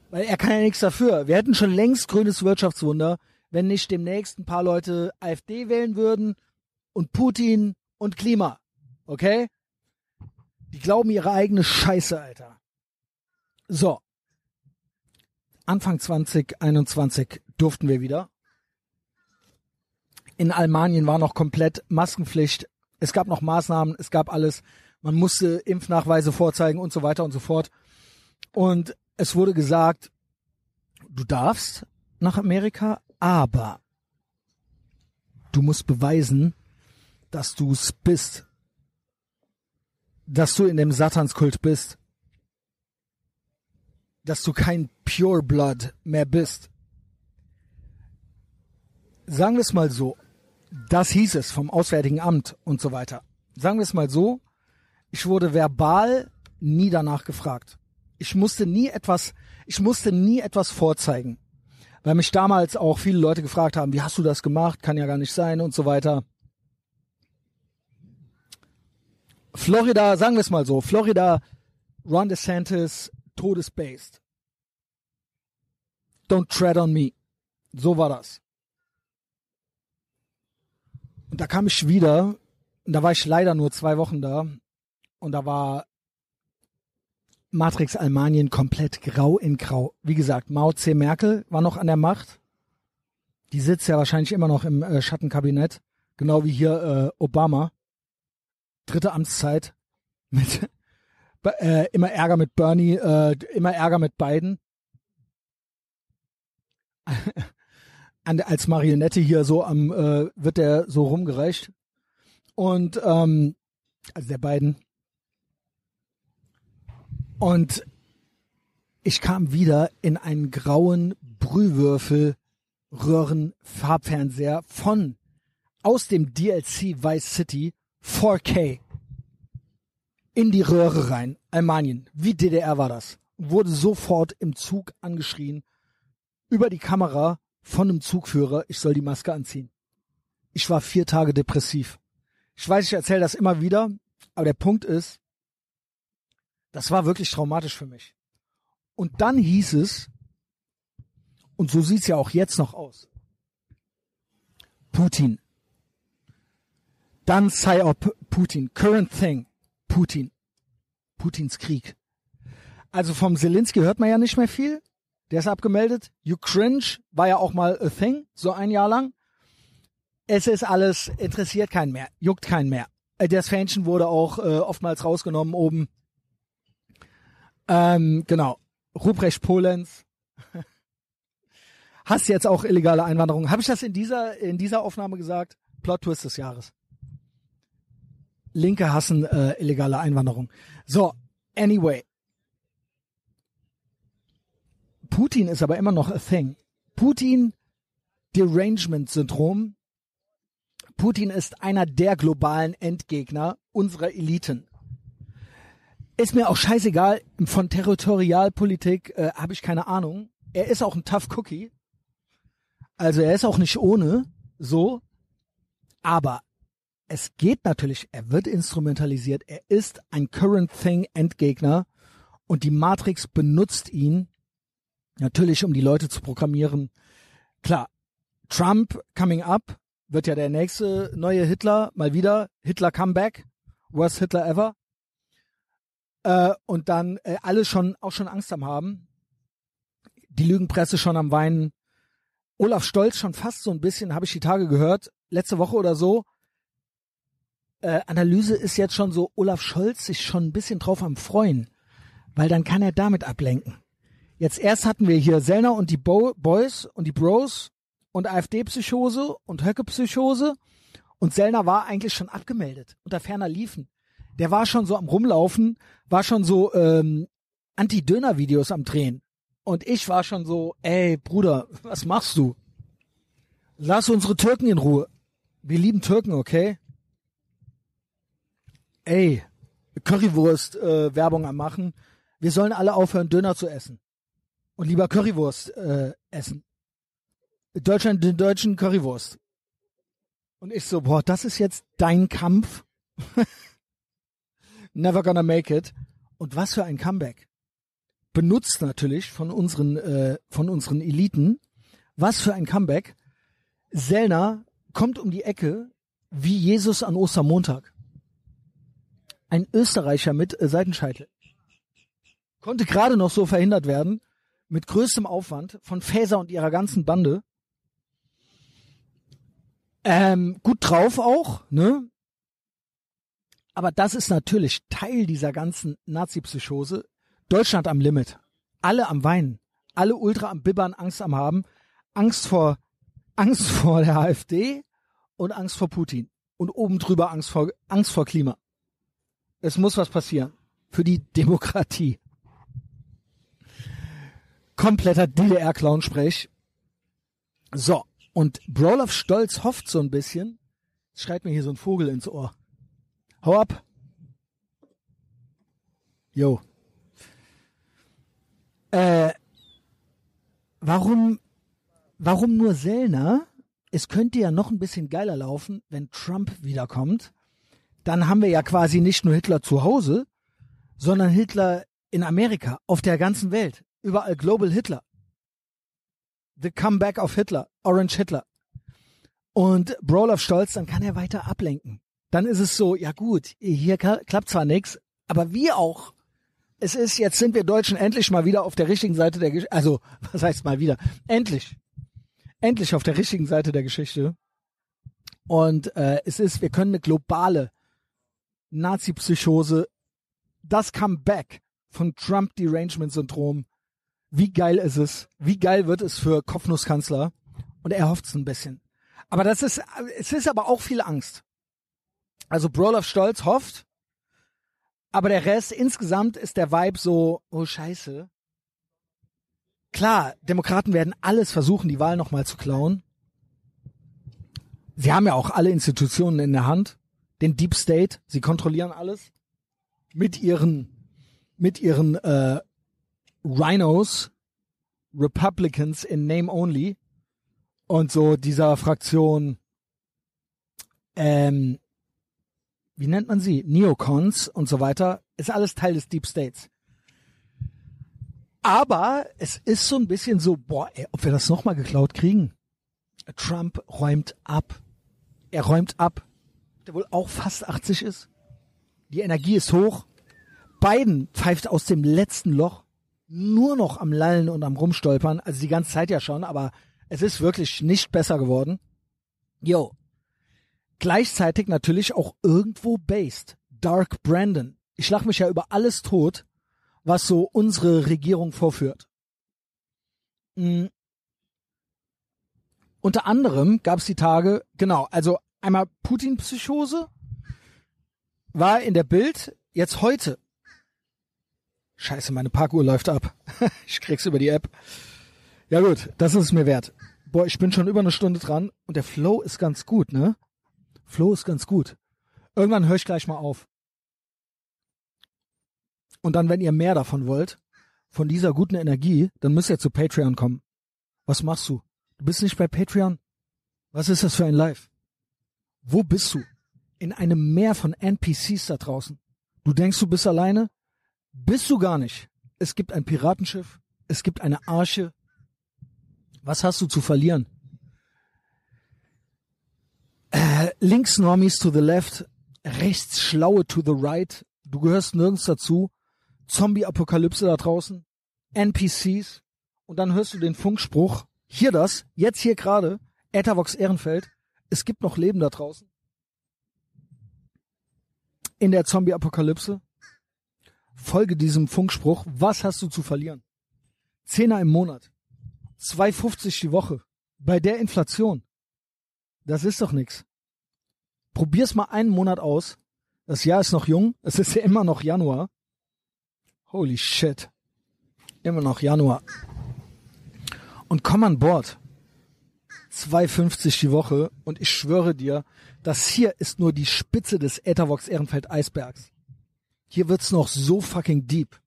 Weil er kann ja nichts dafür. Wir hätten schon längst grünes Wirtschaftswunder, wenn nicht demnächst ein paar Leute AfD wählen würden und Putin und Klima. Okay? Die glauben ihre eigene Scheiße, Alter. So. Anfang 2021 durften wir wieder. In Almanien war noch komplett Maskenpflicht. Es gab noch Maßnahmen, es gab alles. Man musste Impfnachweise vorzeigen und so weiter und so fort. Und es wurde gesagt, du darfst nach Amerika, aber du musst beweisen, dass du es bist dass du in dem Satanskult bist. Dass du kein Pure Blood mehr bist. Sagen wir es mal so. Das hieß es vom Auswärtigen Amt und so weiter. Sagen wir es mal so. Ich wurde verbal nie danach gefragt. Ich musste nie etwas, ich musste nie etwas vorzeigen. Weil mich damals auch viele Leute gefragt haben, wie hast du das gemacht? Kann ja gar nicht sein und so weiter. Florida, sagen wir es mal so, Florida, Ron DeSantis, todesbased. Don't tread on me. So war das. Und da kam ich wieder, und da war ich leider nur zwei Wochen da, und da war Matrix Almanien komplett grau in grau. Wie gesagt, Mao C. Merkel war noch an der Macht. Die sitzt ja wahrscheinlich immer noch im äh, Schattenkabinett, genau wie hier äh, Obama dritte Amtszeit mit äh, immer Ärger mit Bernie, äh, immer Ärger mit Biden. als Marionette hier so am äh, wird der so rumgereicht. Und ähm, also der beiden. Und ich kam wieder in einen grauen Brühwürfel Röhren Farbfernseher von aus dem DLC Vice City 4K in die Röhre rein. Almanien. Wie DDR war das. Wurde sofort im Zug angeschrien über die Kamera von einem Zugführer, ich soll die Maske anziehen. Ich war vier Tage depressiv. Ich weiß, ich erzähle das immer wieder, aber der Punkt ist, das war wirklich traumatisch für mich. Und dann hieß es, und so sieht's ja auch jetzt noch aus, Putin. Dann Psyop Putin. Current thing. Putin. Putins Krieg. Also vom Zelensky hört man ja nicht mehr viel. Der ist abgemeldet. You cringe war ja auch mal a thing, so ein Jahr lang. Es ist alles, interessiert keinen mehr, juckt keinen mehr. Äh, das Fähnchen wurde auch äh, oftmals rausgenommen oben. Ähm, genau. Ruprecht Polenz. Hast jetzt auch illegale Einwanderung. Habe ich das in dieser, in dieser Aufnahme gesagt? Plot Twist des Jahres. Linke hassen äh, illegale Einwanderung. So, anyway. Putin ist aber immer noch a thing. Putin Derangement-Syndrom. Putin ist einer der globalen Endgegner unserer Eliten. Ist mir auch scheißegal, von Territorialpolitik äh, habe ich keine Ahnung. Er ist auch ein Tough Cookie. Also er ist auch nicht ohne, so. Aber es geht natürlich, er wird instrumentalisiert, er ist ein Current Thing Endgegner und die Matrix benutzt ihn natürlich, um die Leute zu programmieren. Klar, Trump coming up wird ja der nächste neue Hitler, mal wieder Hitler Comeback, worst Hitler ever. Äh, und dann äh, alle schon auch schon Angst am haben. Die Lügenpresse schon am Weinen. Olaf Stolz schon fast so ein bisschen, habe ich die Tage gehört, letzte Woche oder so, äh, Analyse ist jetzt schon so, Olaf Scholz sich schon ein bisschen drauf am Freuen, weil dann kann er damit ablenken. Jetzt erst hatten wir hier Sellner und die Bo Boys und die Bros und AfD-Psychose und Höcke-Psychose und Sellner war eigentlich schon abgemeldet unter ferner Liefen. Der war schon so am Rumlaufen, war schon so ähm, Anti-Döner-Videos am Drehen. Und ich war schon so, ey Bruder, was machst du? Lass unsere Türken in Ruhe. Wir lieben Türken, okay? Ey, Currywurst äh, am machen. Wir sollen alle aufhören, Döner zu essen. Und lieber Currywurst äh, essen. Deutschland den deutschen Currywurst. Und ich so, boah, das ist jetzt dein Kampf. Never gonna make it. Und was für ein Comeback. Benutzt natürlich von unseren, äh, von unseren Eliten. Was für ein Comeback. Sellner kommt um die Ecke wie Jesus an Ostermontag ein Österreicher mit äh, Seitenscheitel. Konnte gerade noch so verhindert werden, mit größtem Aufwand von Fäser und ihrer ganzen Bande. Ähm, gut drauf auch, ne? Aber das ist natürlich Teil dieser ganzen Nazi-Psychose. Deutschland am Limit. Alle am Weinen. Alle ultra am Bibbern, Angst am Haben. Angst vor, Angst vor der AfD und Angst vor Putin. Und oben drüber Angst vor, Angst vor Klima. Es muss was passieren. Für die Demokratie. Kompletter DDR-Clown-Sprech. So. Und Broloff Stolz hofft so ein bisschen. schreit mir hier so ein Vogel ins Ohr. Hau ab. Jo. Äh, warum, warum nur Sellner? Es könnte ja noch ein bisschen geiler laufen, wenn Trump wiederkommt dann haben wir ja quasi nicht nur Hitler zu Hause, sondern Hitler in Amerika, auf der ganzen Welt, überall Global Hitler. The Comeback of Hitler, Orange Hitler. Und Brawl of Stolz, dann kann er weiter ablenken. Dann ist es so, ja gut, hier klappt zwar nichts, aber wir auch. Es ist, jetzt sind wir Deutschen endlich mal wieder auf der richtigen Seite der Geschichte. Also, was heißt mal wieder? Endlich. Endlich auf der richtigen Seite der Geschichte. Und äh, es ist, wir können eine globale Nazi-Psychose, das Comeback von Trump-Derangement-Syndrom. Wie geil ist es? Wie geil wird es für Kopfnusskanzler? Und er hofft es ein bisschen. Aber das ist, es ist aber auch viel Angst. Also Broloff Stolz hofft, aber der Rest insgesamt ist der Vibe so, oh scheiße. Klar, Demokraten werden alles versuchen, die Wahl nochmal zu klauen. Sie haben ja auch alle Institutionen in der Hand, den Deep State, sie kontrollieren alles mit ihren mit ihren äh, Rhinos, Republicans in Name Only und so dieser Fraktion, ähm, wie nennt man sie? Neocons und so weiter, ist alles Teil des Deep States. Aber es ist so ein bisschen so, boah, ey, ob wir das nochmal geklaut kriegen. Trump räumt ab. Er räumt ab. Der wohl auch fast 80 ist. Die Energie ist hoch. Biden pfeift aus dem letzten Loch nur noch am Lallen und am Rumstolpern. Also die ganze Zeit ja schon, aber es ist wirklich nicht besser geworden. Yo. Gleichzeitig natürlich auch irgendwo based. Dark Brandon. Ich lach mich ja über alles tot, was so unsere Regierung vorführt. Mhm. Unter anderem gab es die Tage, genau, also einmal Putin-Psychose war in der Bild, jetzt heute Scheiße, meine Parkuhr läuft ab. ich krieg's über die App. Ja gut, das ist es mir wert. Boah, ich bin schon über eine Stunde dran und der Flow ist ganz gut, ne? Flow ist ganz gut. Irgendwann höre ich gleich mal auf. Und dann, wenn ihr mehr davon wollt, von dieser guten Energie, dann müsst ihr zu Patreon kommen. Was machst du? Du bist nicht bei Patreon? Was ist das für ein Live? Wo bist du? In einem Meer von NPCs da draußen. Du denkst, du bist alleine? Bist du gar nicht. Es gibt ein Piratenschiff, es gibt eine Arche. Was hast du zu verlieren? Äh, links Normies to the left, rechts Schlaue to the right. Du gehörst nirgends dazu. Zombie-Apokalypse da draußen. NPCs. Und dann hörst du den Funkspruch. Hier das, jetzt hier gerade. Etavox Ehrenfeld. Es gibt noch Leben da draußen. In der Zombie-Apokalypse. Folge diesem Funkspruch. Was hast du zu verlieren? Zehner im Monat. 2,50 die Woche. Bei der Inflation. Das ist doch nix. Probier's mal einen Monat aus. Das Jahr ist noch jung. Es ist ja immer noch Januar. Holy shit. Immer noch Januar. Und komm an Bord. 2,50 die Woche. Und ich schwöre dir, das hier ist nur die Spitze des Ethervox Ehrenfeld Eisbergs. Hier wird's noch so fucking deep.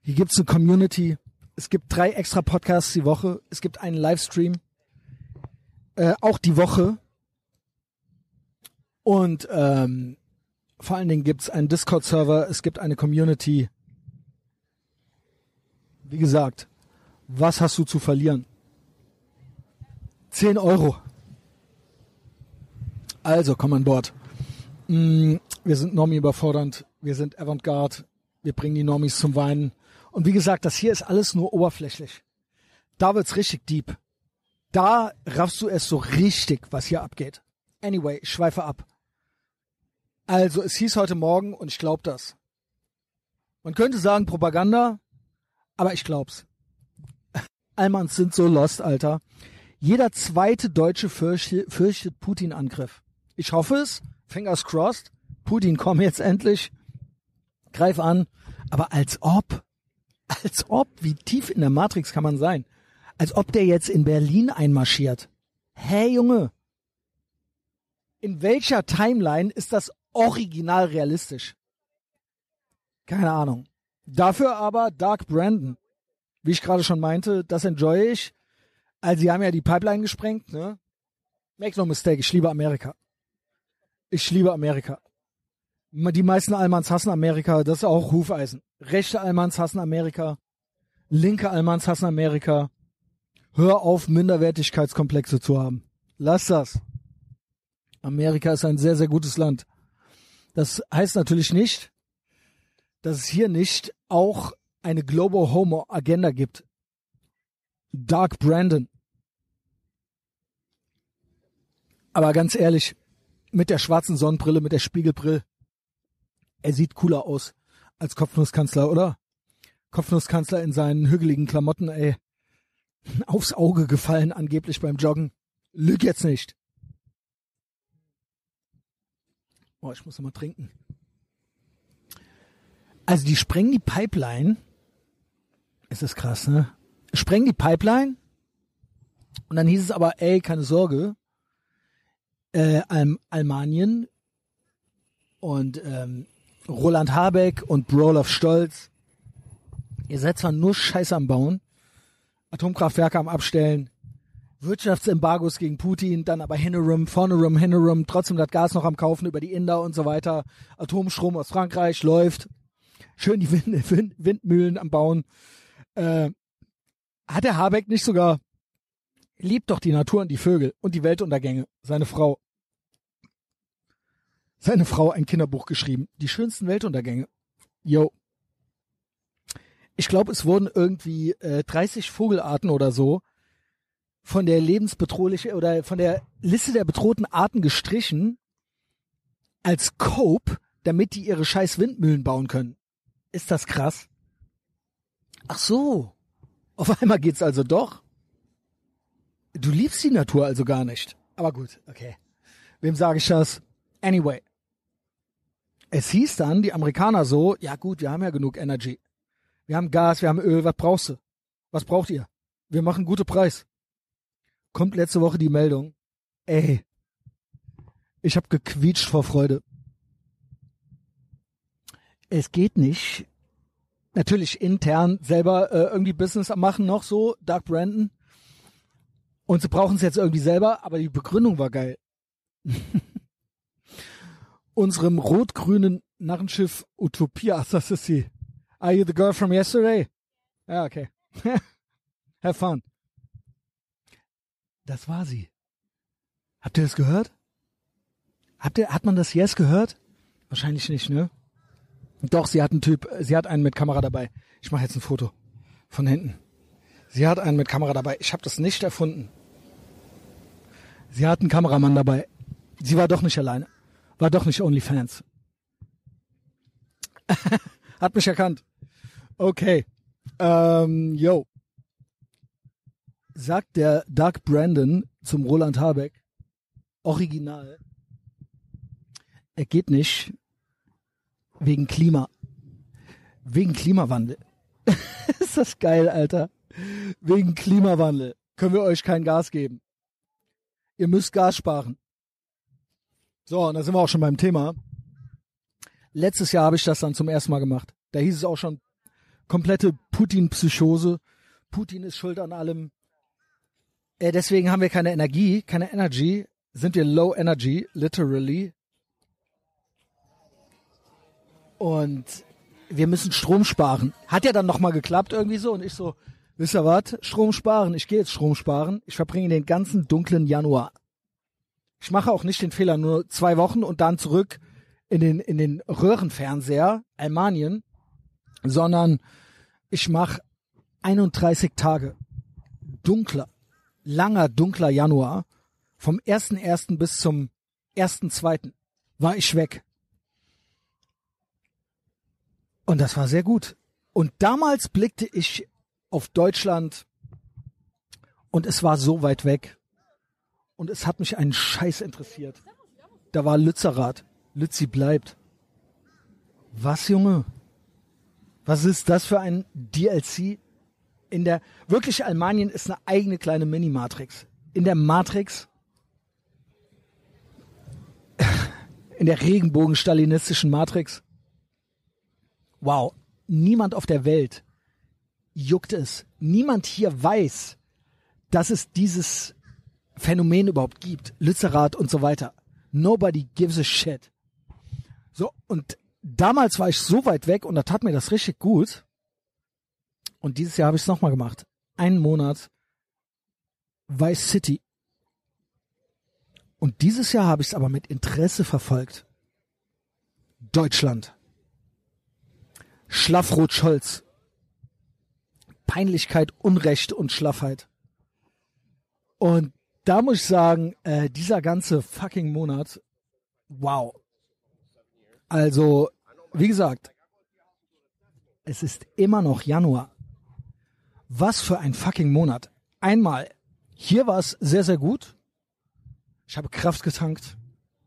Hier gibt's eine Community. Es gibt drei extra Podcasts die Woche. Es gibt einen Livestream. Äh, auch die Woche. Und ähm, vor allen Dingen gibt's einen Discord-Server. Es gibt eine Community. Wie gesagt, was hast du zu verlieren? Zehn Euro. Also, komm an Bord. Mm, wir sind Normi überfordernd wir sind Avantgarde, wir bringen die Normis zum Weinen. Und wie gesagt, das hier ist alles nur oberflächlich. Da wird's richtig deep. Da raffst du es so richtig, was hier abgeht. Anyway, ich schweife ab. Also, es hieß heute Morgen und ich glaub das. Man könnte sagen Propaganda, aber ich glaub's. Allmanns sind so lost, Alter. Jeder zweite Deutsche fürchtet, fürchtet Putin-Angriff. Ich hoffe es. Fingers crossed. Putin, komm jetzt endlich greif an. Aber als ob, als ob, wie tief in der Matrix kann man sein? Als ob der jetzt in Berlin einmarschiert. Hä, Junge? In welcher Timeline ist das original realistisch? Keine Ahnung. Dafür aber Dark Brandon. Wie ich gerade schon meinte, das enjoy ich. Also sie haben ja die Pipeline gesprengt, ne? Make no mistake, ich liebe Amerika. Ich liebe Amerika. Die meisten Almans hassen Amerika, das ist auch Hufeisen. Rechte Almans hassen Amerika, linke Almans hassen Amerika. Hör auf, Minderwertigkeitskomplexe zu haben. Lass das. Amerika ist ein sehr, sehr gutes Land. Das heißt natürlich nicht, dass es hier nicht auch eine Global Homo Agenda gibt. Dark Brandon. Aber ganz ehrlich, mit der schwarzen Sonnenbrille, mit der Spiegelbrille, er sieht cooler aus als Kopfnusskanzler, oder? Kopfnusskanzler in seinen hügeligen Klamotten, ey. Aufs Auge gefallen, angeblich beim Joggen. Lüg jetzt nicht. Oh, ich muss noch mal trinken. Also die sprengen die Pipeline. Es ist krass, ne? Sprengen die Pipeline. Und dann hieß es aber, ey, keine Sorge. Äh, Alm Almanien und ähm, Roland Habeck und Brolof Stolz. Ihr seid zwar nur Scheiße am Bauen, Atomkraftwerke am Abstellen, Wirtschaftsembargos gegen Putin, dann aber Hinnerum, Vornerum, Hinnerum, trotzdem das Gas noch am Kaufen über die Inder und so weiter. Atomstrom aus Frankreich läuft. Schön die Wind, Wind, Windmühlen am Bauen. Äh, hat der Habeck nicht sogar, liebt doch die Natur und die Vögel und die Weltuntergänge, seine Frau. Seine Frau ein Kinderbuch geschrieben. Die schönsten Weltuntergänge. Yo. Ich glaube, es wurden irgendwie äh, 30 Vogelarten oder so von der lebensbedrohliche oder von der Liste der bedrohten Arten gestrichen als Cope, damit die ihre scheiß Windmühlen bauen können. Ist das krass? Ach so. Auf einmal geht's also doch. Du liebst die Natur also gar nicht. Aber gut, okay. Wem sage ich das? Anyway. Es hieß dann, die Amerikaner so, ja gut, wir haben ja genug Energy. Wir haben Gas, wir haben Öl, was brauchst du? Was braucht ihr? Wir machen gute Preis. Kommt letzte Woche die Meldung. Ey, ich hab gequietscht vor Freude. Es geht nicht. Natürlich intern selber äh, irgendwie Business machen noch so, Doug Brandon. Und sie brauchen es jetzt irgendwie selber, aber die Begründung war geil. Unserem rot-grünen Narrenschiff Utopia, das ist sie. Are you the girl from yesterday? Ja, okay. Have fun. Das war sie. Habt ihr das gehört? Habt ihr, hat man das Yes gehört? Wahrscheinlich nicht, ne? Doch, sie hat einen Typ, sie hat einen mit Kamera dabei. Ich mache jetzt ein Foto von hinten. Sie hat einen mit Kamera dabei. Ich habe das nicht erfunden. Sie hat einen Kameramann dabei. Sie war doch nicht alleine. War doch nicht OnlyFans. hat mich erkannt. Okay. Ähm, yo. Sagt der Doug Brandon zum Roland Habeck, original, er geht nicht wegen Klima. Wegen Klimawandel. ist das geil, Alter. Wegen Klimawandel können wir euch kein Gas geben. Ihr müsst Gas sparen. So, und da sind wir auch schon beim Thema. Letztes Jahr habe ich das dann zum ersten Mal gemacht. Da hieß es auch schon komplette Putin-Psychose. Putin ist schuld an allem. Äh, deswegen haben wir keine Energie, keine Energy. Sind wir low energy, literally. Und wir müssen Strom sparen. Hat ja dann nochmal geklappt irgendwie so. Und ich so, wisst ihr was? Strom sparen. Ich gehe jetzt Strom sparen. Ich verbringe den ganzen dunklen Januar. Ich mache auch nicht den Fehler, nur zwei Wochen und dann zurück in den, in den Röhrenfernseher, Almanien, sondern ich mache 31 Tage dunkler, langer, dunkler Januar. Vom 1.1. bis zum 1.2. war ich weg. Und das war sehr gut. Und damals blickte ich auf Deutschland und es war so weit weg. Und es hat mich einen Scheiß interessiert. Da war Lützerath. Lützi bleibt. Was, Junge? Was ist das für ein DLC? In der, wirklich Almanien ist eine eigene kleine Mini-Matrix. In der Matrix, in der regenbogen-stalinistischen Matrix, wow, niemand auf der Welt juckt es. Niemand hier weiß, dass es dieses Phänomen überhaupt gibt. Lützerath und so weiter. Nobody gives a shit. So, und damals war ich so weit weg und da tat mir das richtig gut. Und dieses Jahr habe ich es nochmal gemacht. Einen Monat Vice City. Und dieses Jahr habe ich es aber mit Interesse verfolgt. Deutschland. Schlaffrot-Scholz. Peinlichkeit, Unrecht und Schlaffheit. Und da muss ich sagen, äh, dieser ganze fucking Monat, wow. Also, wie gesagt, es ist immer noch Januar. Was für ein fucking Monat. Einmal, hier war es sehr, sehr gut. Ich habe Kraft getankt.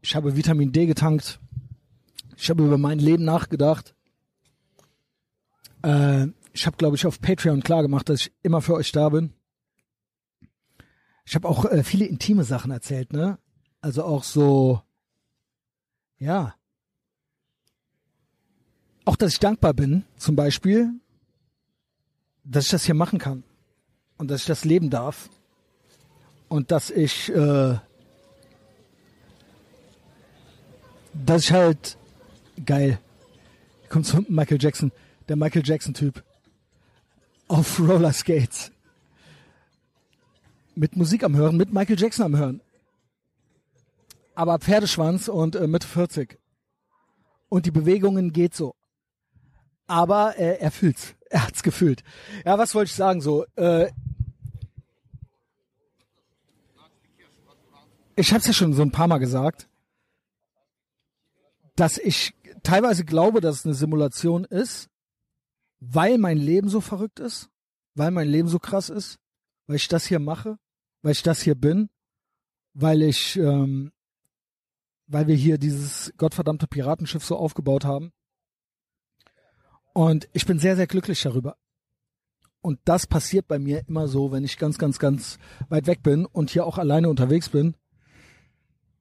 Ich habe Vitamin D getankt. Ich habe über mein Leben nachgedacht. Äh, ich habe, glaube ich, auf Patreon klar gemacht, dass ich immer für euch da bin. Ich habe auch äh, viele intime Sachen erzählt, ne? Also auch so, ja. Auch, dass ich dankbar bin, zum Beispiel, dass ich das hier machen kann und dass ich das leben darf und dass ich, äh, dass ich halt geil. Kommt zu Michael Jackson, der Michael Jackson Typ auf Roller Skates mit Musik am Hören, mit Michael Jackson am Hören. Aber Pferdeschwanz und äh, Mitte 40. Und die Bewegungen geht so. Aber äh, er fühlt's. Er hat's gefühlt. Ja, was wollte ich sagen? So, äh, ich hab's ja schon so ein paar Mal gesagt, dass ich teilweise glaube, dass es eine Simulation ist, weil mein Leben so verrückt ist, weil mein Leben so krass ist, weil ich das hier mache, weil ich das hier bin, weil ich, ähm, weil wir hier dieses gottverdammte Piratenschiff so aufgebaut haben. Und ich bin sehr, sehr glücklich darüber. Und das passiert bei mir immer so, wenn ich ganz, ganz, ganz weit weg bin und hier auch alleine unterwegs bin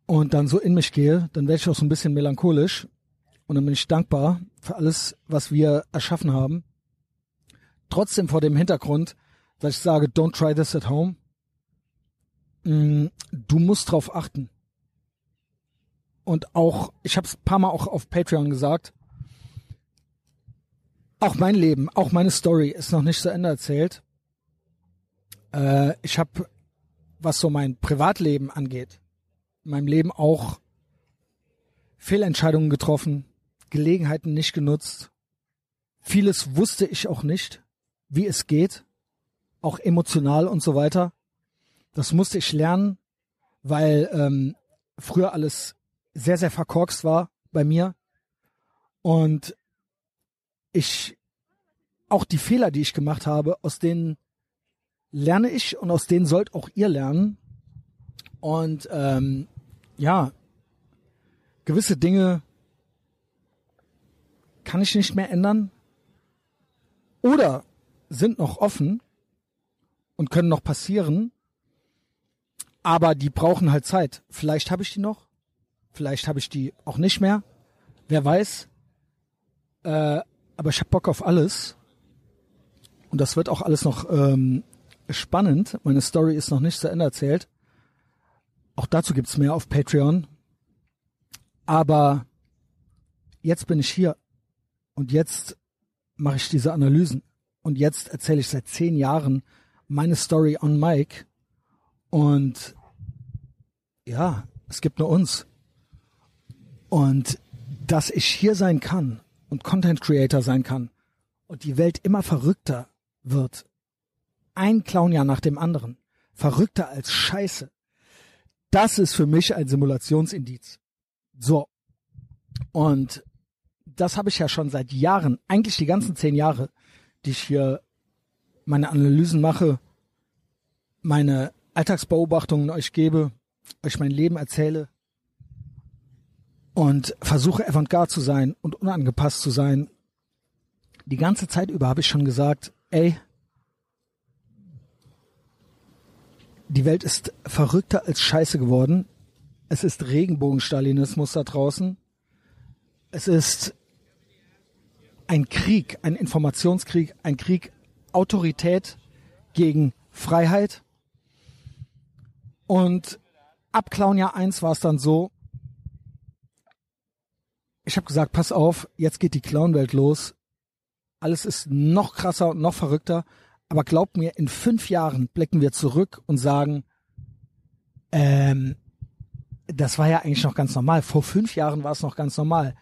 und dann so in mich gehe, dann werde ich auch so ein bisschen melancholisch und dann bin ich dankbar für alles, was wir erschaffen haben. Trotzdem vor dem Hintergrund, dass ich sage, don't try this at home. Mm, du musst drauf achten. Und auch, ich habe es paar Mal auch auf Patreon gesagt, auch mein Leben, auch meine Story ist noch nicht zu Ende erzählt. Äh, ich habe, was so mein Privatleben angeht, in meinem Leben auch Fehlentscheidungen getroffen, Gelegenheiten nicht genutzt. Vieles wusste ich auch nicht, wie es geht, auch emotional und so weiter. Das musste ich lernen, weil ähm, früher alles sehr, sehr verkorkst war bei mir. Und ich auch die Fehler, die ich gemacht habe, aus denen lerne ich und aus denen sollt auch ihr lernen. Und ähm, ja, gewisse Dinge kann ich nicht mehr ändern oder sind noch offen und können noch passieren, aber die brauchen halt Zeit. Vielleicht habe ich die noch, vielleicht habe ich die auch nicht mehr, wer weiß. Äh, aber ich habe Bock auf alles. Und das wird auch alles noch ähm, spannend. Meine Story ist noch nicht zu Ende erzählt. Auch dazu gibt's mehr auf Patreon. Aber jetzt bin ich hier und jetzt mache ich diese Analysen. Und jetzt erzähle ich seit zehn Jahren meine Story on Mike. Und ja, es gibt nur uns. Und dass ich hier sein kann und Content Creator sein kann und die Welt immer verrückter wird. Ein Clownjahr nach dem anderen. Verrückter als Scheiße. Das ist für mich ein Simulationsindiz. So. Und das habe ich ja schon seit Jahren, eigentlich die ganzen zehn Jahre, die ich hier meine Analysen mache, meine Alltagsbeobachtungen euch gebe, euch mein Leben erzähle, und versuche Avantgarde zu sein und unangepasst zu sein. Die ganze Zeit über habe ich schon gesagt, ey, die Welt ist verrückter als Scheiße geworden. Es ist Regenbogenstalinismus da draußen. Es ist ein Krieg, ein Informationskrieg, ein Krieg Autorität gegen Freiheit. Und ab Clownjahr 1 war es dann so, ich habe gesagt, pass auf, jetzt geht die Clownwelt los. Alles ist noch krasser und noch verrückter. Aber glaubt mir, in fünf Jahren blicken wir zurück und sagen, ähm, das war ja eigentlich noch ganz normal. Vor fünf Jahren war es noch ganz normal.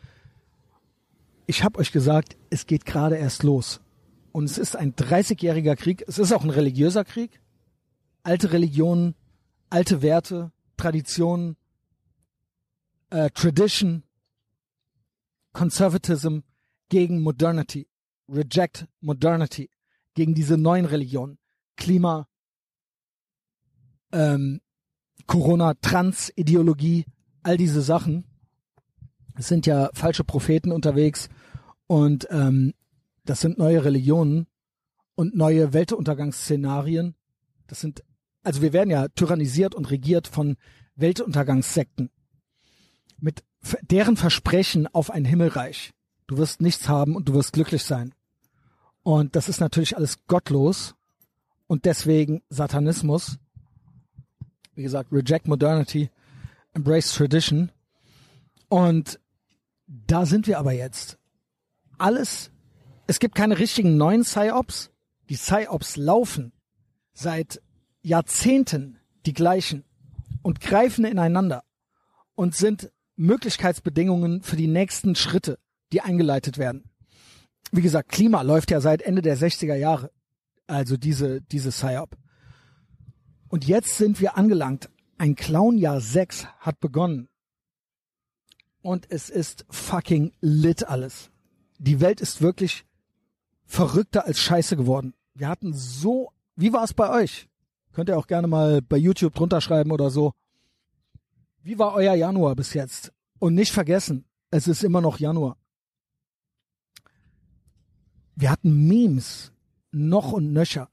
Ich habe euch gesagt, es geht gerade erst los. Und es ist ein 30-jähriger Krieg. Es ist auch ein religiöser Krieg. Alte Religionen, alte Werte, Traditionen, äh, Tradition, Conservatism gegen Modernity, Reject Modernity, gegen diese neuen Religionen, Klima, ähm, Corona, Trans-Ideologie, all diese Sachen. Es sind ja falsche Propheten unterwegs und ähm, das sind neue Religionen und neue Weltuntergangsszenarien. Das sind, also wir werden ja tyrannisiert und regiert von Weltuntergangssekten mit deren Versprechen auf ein Himmelreich. Du wirst nichts haben und du wirst glücklich sein. Und das ist natürlich alles gottlos und deswegen Satanismus. Wie gesagt, reject modernity, embrace tradition. Und da sind wir aber jetzt. Alles, es gibt keine richtigen neuen Psyops. Die Psyops laufen seit Jahrzehnten die gleichen und greifen ineinander und sind Möglichkeitsbedingungen für die nächsten Schritte, die eingeleitet werden. Wie gesagt, Klima läuft ja seit Ende der 60er Jahre. Also diese, diese PSYOP. Und jetzt sind wir angelangt. Ein Clownjahr 6 hat begonnen. Und es ist fucking lit alles. Die Welt ist wirklich verrückter als Scheiße geworden. Wir hatten so, wie war es bei euch? Könnt ihr auch gerne mal bei YouTube drunter schreiben oder so. Wie war euer Januar bis jetzt? Und nicht vergessen, es ist immer noch Januar. Wir hatten Memes noch und nöcher.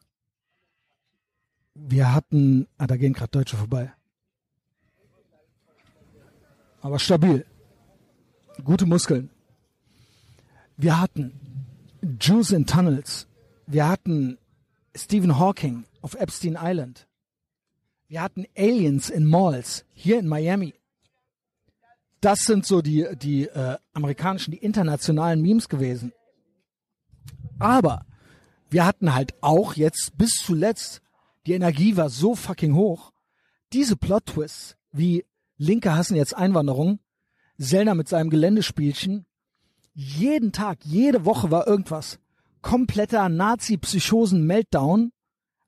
Wir hatten, ah, da gehen gerade Deutsche vorbei. Aber stabil. Gute Muskeln. Wir hatten Jews in Tunnels. Wir hatten Stephen Hawking auf Epstein Island. Wir hatten Aliens in Malls hier in Miami. Das sind so die, die äh, amerikanischen, die internationalen Memes gewesen. Aber wir hatten halt auch jetzt bis zuletzt, die Energie war so fucking hoch, diese Plot-Twists wie Linke hassen jetzt Einwanderung, Sellner mit seinem Geländespielchen, jeden Tag, jede Woche war irgendwas. Kompletter Nazi-Psychosen-Meltdown,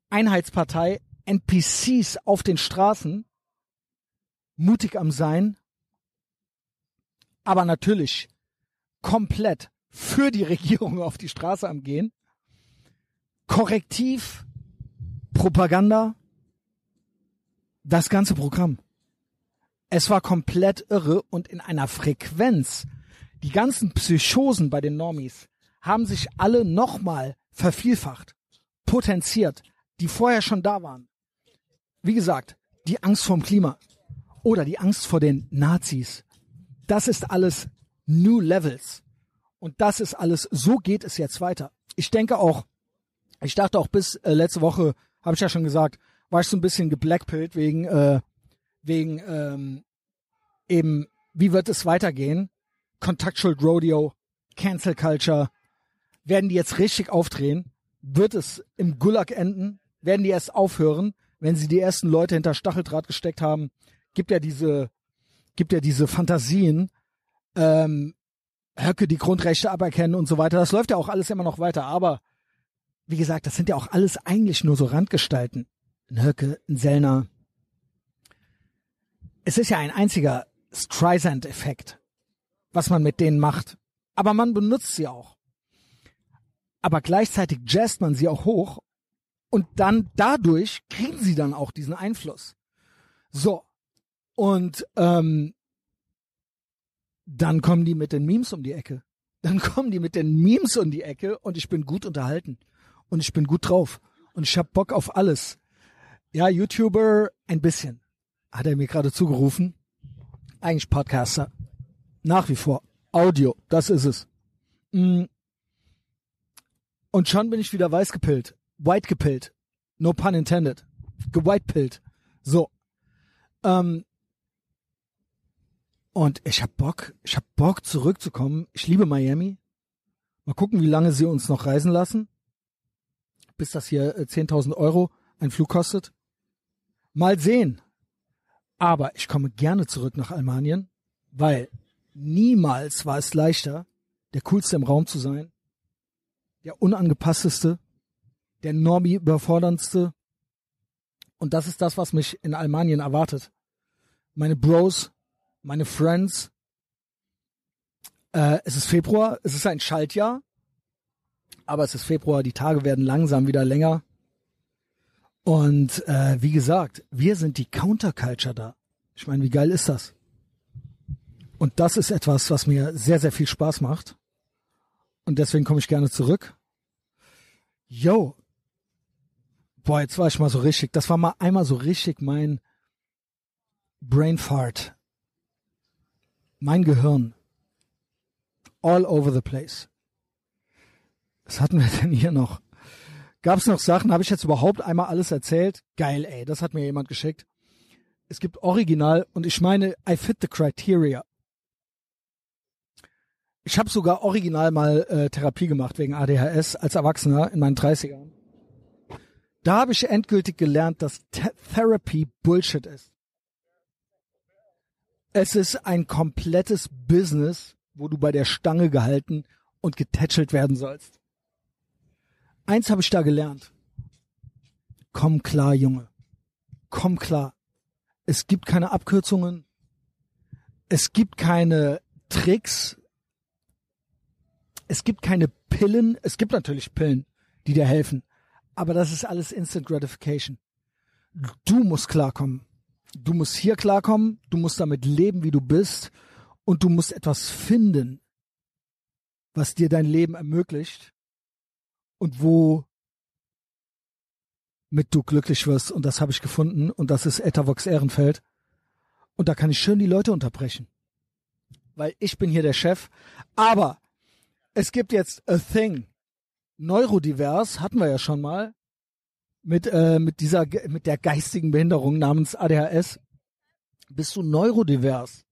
Einheitspartei, NPCs auf den Straßen, mutig am Sein, aber natürlich komplett für die Regierung auf die Straße am Gehen. Korrektiv, Propaganda, das ganze Programm. Es war komplett irre und in einer Frequenz. Die ganzen Psychosen bei den Normis haben sich alle nochmal vervielfacht, potenziert, die vorher schon da waren. Wie gesagt, die Angst vorm Klima oder die Angst vor den Nazis. Das ist alles New Levels. Und das ist alles, so geht es jetzt weiter. Ich denke auch, ich dachte auch bis äh, letzte Woche, habe ich ja schon gesagt, war ich so ein bisschen geblackpillt wegen, äh, wegen ähm, eben, wie wird es weitergehen? Contactual Rodeo, Cancel Culture. Werden die jetzt richtig aufdrehen? Wird es im Gulag enden? Werden die erst aufhören? wenn sie die ersten Leute hinter Stacheldraht gesteckt haben, gibt ja diese, gibt ja diese Fantasien, ähm, Höcke die Grundrechte aberkennen und so weiter. Das läuft ja auch alles immer noch weiter. Aber wie gesagt, das sind ja auch alles eigentlich nur so Randgestalten. Ein Höcke, ein Sellner. Es ist ja ein einziger Streisand-Effekt, was man mit denen macht. Aber man benutzt sie auch. Aber gleichzeitig jazzt man sie auch hoch und dann dadurch kriegen sie dann auch diesen Einfluss. So. Und ähm, dann kommen die mit den Memes um die Ecke. Dann kommen die mit den Memes um die Ecke und ich bin gut unterhalten. Und ich bin gut drauf. Und ich hab Bock auf alles. Ja, YouTuber ein bisschen. Hat er mir gerade zugerufen. Eigentlich Podcaster. Nach wie vor. Audio, das ist es. Mm. Und schon bin ich wieder weiß gepillt white gepillt. No pun intended. Gewhitepillt. So. Ähm, und ich hab Bock, ich hab Bock zurückzukommen. Ich liebe Miami. Mal gucken, wie lange sie uns noch reisen lassen. Bis das hier 10.000 äh, Euro ein Flug kostet. Mal sehen. Aber ich komme gerne zurück nach Almanien, weil niemals war es leichter, der coolste im Raum zu sein, der unangepassteste, der Normi überforderndste. Und das ist das, was mich in Almanien erwartet. Meine Bros, meine Friends. Äh, es ist Februar, es ist ein Schaltjahr. Aber es ist Februar, die Tage werden langsam wieder länger. Und äh, wie gesagt, wir sind die Counterculture da. Ich meine, wie geil ist das? Und das ist etwas, was mir sehr, sehr viel Spaß macht. Und deswegen komme ich gerne zurück. Yo. Boah, jetzt war ich mal so richtig. Das war mal einmal so richtig mein Brain Fart. Mein Gehirn. All over the place. Was hatten wir denn hier noch? Gab es noch Sachen? Habe ich jetzt überhaupt einmal alles erzählt? Geil, ey, das hat mir jemand geschickt. Es gibt Original und ich meine, I fit the criteria. Ich habe sogar original mal äh, Therapie gemacht wegen ADHS als Erwachsener in meinen 30ern. Da habe ich endgültig gelernt, dass Th Therapy Bullshit ist. Es ist ein komplettes Business, wo du bei der Stange gehalten und getätschelt werden sollst. Eins habe ich da gelernt. Komm klar, Junge. Komm klar. Es gibt keine Abkürzungen. Es gibt keine Tricks. Es gibt keine Pillen. Es gibt natürlich Pillen, die dir helfen. Aber das ist alles Instant Gratification. Du musst klarkommen. Du musst hier klarkommen. Du musst damit leben, wie du bist. Und du musst etwas finden, was dir dein Leben ermöglicht und wo mit du glücklich wirst. Und das habe ich gefunden. Und das ist Etavox Ehrenfeld. Und da kann ich schön die Leute unterbrechen. Weil ich bin hier der Chef. Aber es gibt jetzt a thing. Neurodivers hatten wir ja schon mal. Mit, äh, mit dieser, mit der geistigen Behinderung namens ADHS. Bist du neurodivers?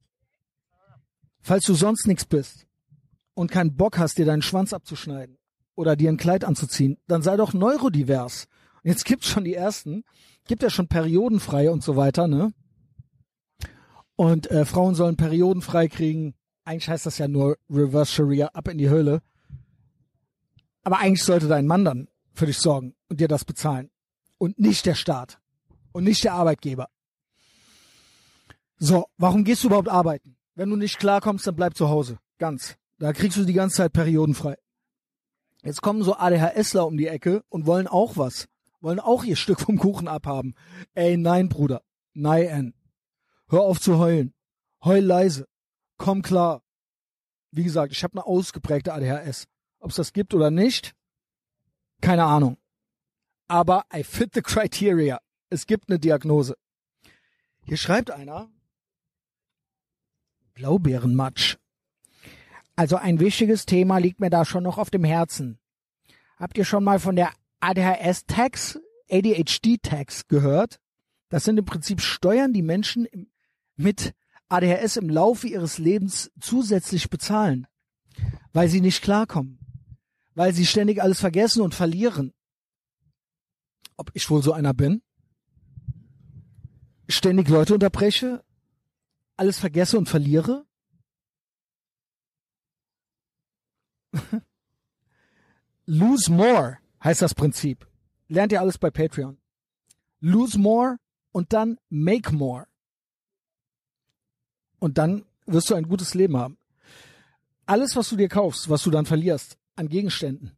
Falls du sonst nichts bist und keinen Bock hast, dir deinen Schwanz abzuschneiden oder dir ein Kleid anzuziehen, dann sei doch neurodivers. Und jetzt gibt's schon die ersten, gibt ja schon periodenfrei und so weiter, ne? Und äh, Frauen sollen periodenfrei kriegen. Eigentlich heißt das ja nur Reverse Sharia ab in die Höhle. Aber eigentlich sollte dein Mann dann für dich sorgen und dir das bezahlen. Und nicht der Staat. Und nicht der Arbeitgeber. So, warum gehst du überhaupt arbeiten? Wenn du nicht klarkommst, dann bleib zu Hause. Ganz. Da kriegst du die ganze Zeit periodenfrei. Jetzt kommen so ADHSler um die Ecke und wollen auch was. Wollen auch ihr Stück vom Kuchen abhaben. Ey, nein, Bruder. Nein. Hör auf zu heulen. Heul leise. Komm klar. Wie gesagt, ich habe eine ausgeprägte ADHS. Ob es das gibt oder nicht, keine Ahnung. Aber I fit the criteria. Es gibt eine Diagnose. Hier schreibt einer Blaubeerenmatsch. Also ein wichtiges Thema liegt mir da schon noch auf dem Herzen. Habt ihr schon mal von der ADHS-Tax, ADHD-Tax gehört? Das sind im Prinzip Steuern, die Menschen mit ADHS im Laufe ihres Lebens zusätzlich bezahlen, weil sie nicht klarkommen, weil sie ständig alles vergessen und verlieren. Ob ich wohl so einer bin? Ständig Leute unterbreche, alles vergesse und verliere? Lose more heißt das Prinzip. Lernt ihr alles bei Patreon. Lose more und dann make more. Und dann wirst du ein gutes Leben haben. Alles, was du dir kaufst, was du dann verlierst an Gegenständen,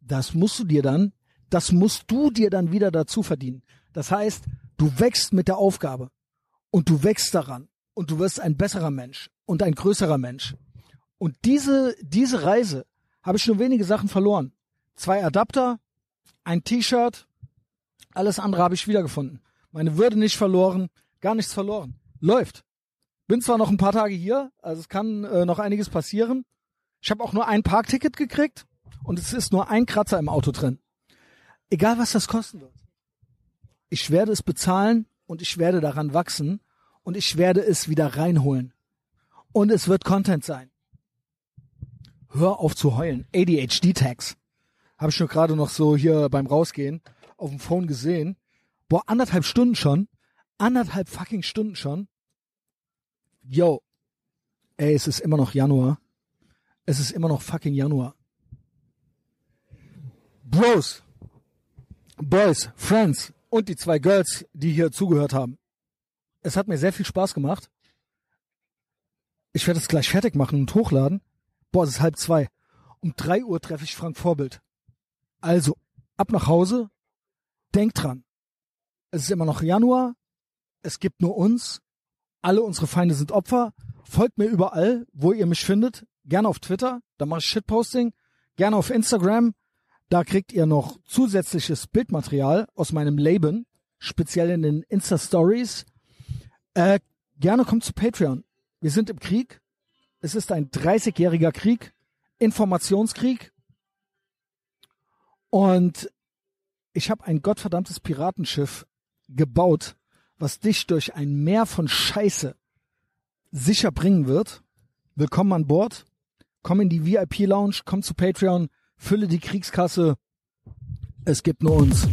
das musst du dir dann, das musst du dir dann wieder dazu verdienen. Das heißt, du wächst mit der Aufgabe und du wächst daran und du wirst ein besserer Mensch und ein größerer Mensch. Und diese, diese Reise habe ich nur wenige Sachen verloren. Zwei Adapter, ein T-Shirt, alles andere habe ich wiedergefunden. Meine Würde nicht verloren, gar nichts verloren. Läuft. Bin zwar noch ein paar Tage hier, also es kann äh, noch einiges passieren. Ich habe auch nur ein Parkticket gekriegt und es ist nur ein Kratzer im Auto drin. Egal was das kosten wird. Ich werde es bezahlen und ich werde daran wachsen und ich werde es wieder reinholen. Und es wird Content sein. Hör auf zu heulen. ADHD-Tags. Habe ich nur gerade noch so hier beim Rausgehen auf dem Phone gesehen. Boah, anderthalb Stunden schon. Anderthalb fucking Stunden schon. Yo. Ey, es ist immer noch Januar. Es ist immer noch fucking Januar. Bros. Boys, Friends und die zwei Girls, die hier zugehört haben. Es hat mir sehr viel Spaß gemacht. Ich werde es gleich fertig machen und hochladen. Boah, es ist halb zwei. Um drei Uhr treffe ich Frank Vorbild. Also, ab nach Hause. Denk dran. Es ist immer noch Januar. Es gibt nur uns. Alle unsere Feinde sind Opfer. Folgt mir überall, wo ihr mich findet. Gerne auf Twitter, da mache ich Shitposting. Gerne auf Instagram, da kriegt ihr noch zusätzliches Bildmaterial aus meinem Leben, speziell in den Insta-Stories. Äh, gerne kommt zu Patreon. Wir sind im Krieg. Es ist ein 30-jähriger Krieg, Informationskrieg. Und ich habe ein gottverdammtes Piratenschiff gebaut, was dich durch ein Meer von Scheiße sicher bringen wird. Willkommen an Bord. Komm in die VIP-Lounge, komm zu Patreon, fülle die Kriegskasse. Es gibt nur uns.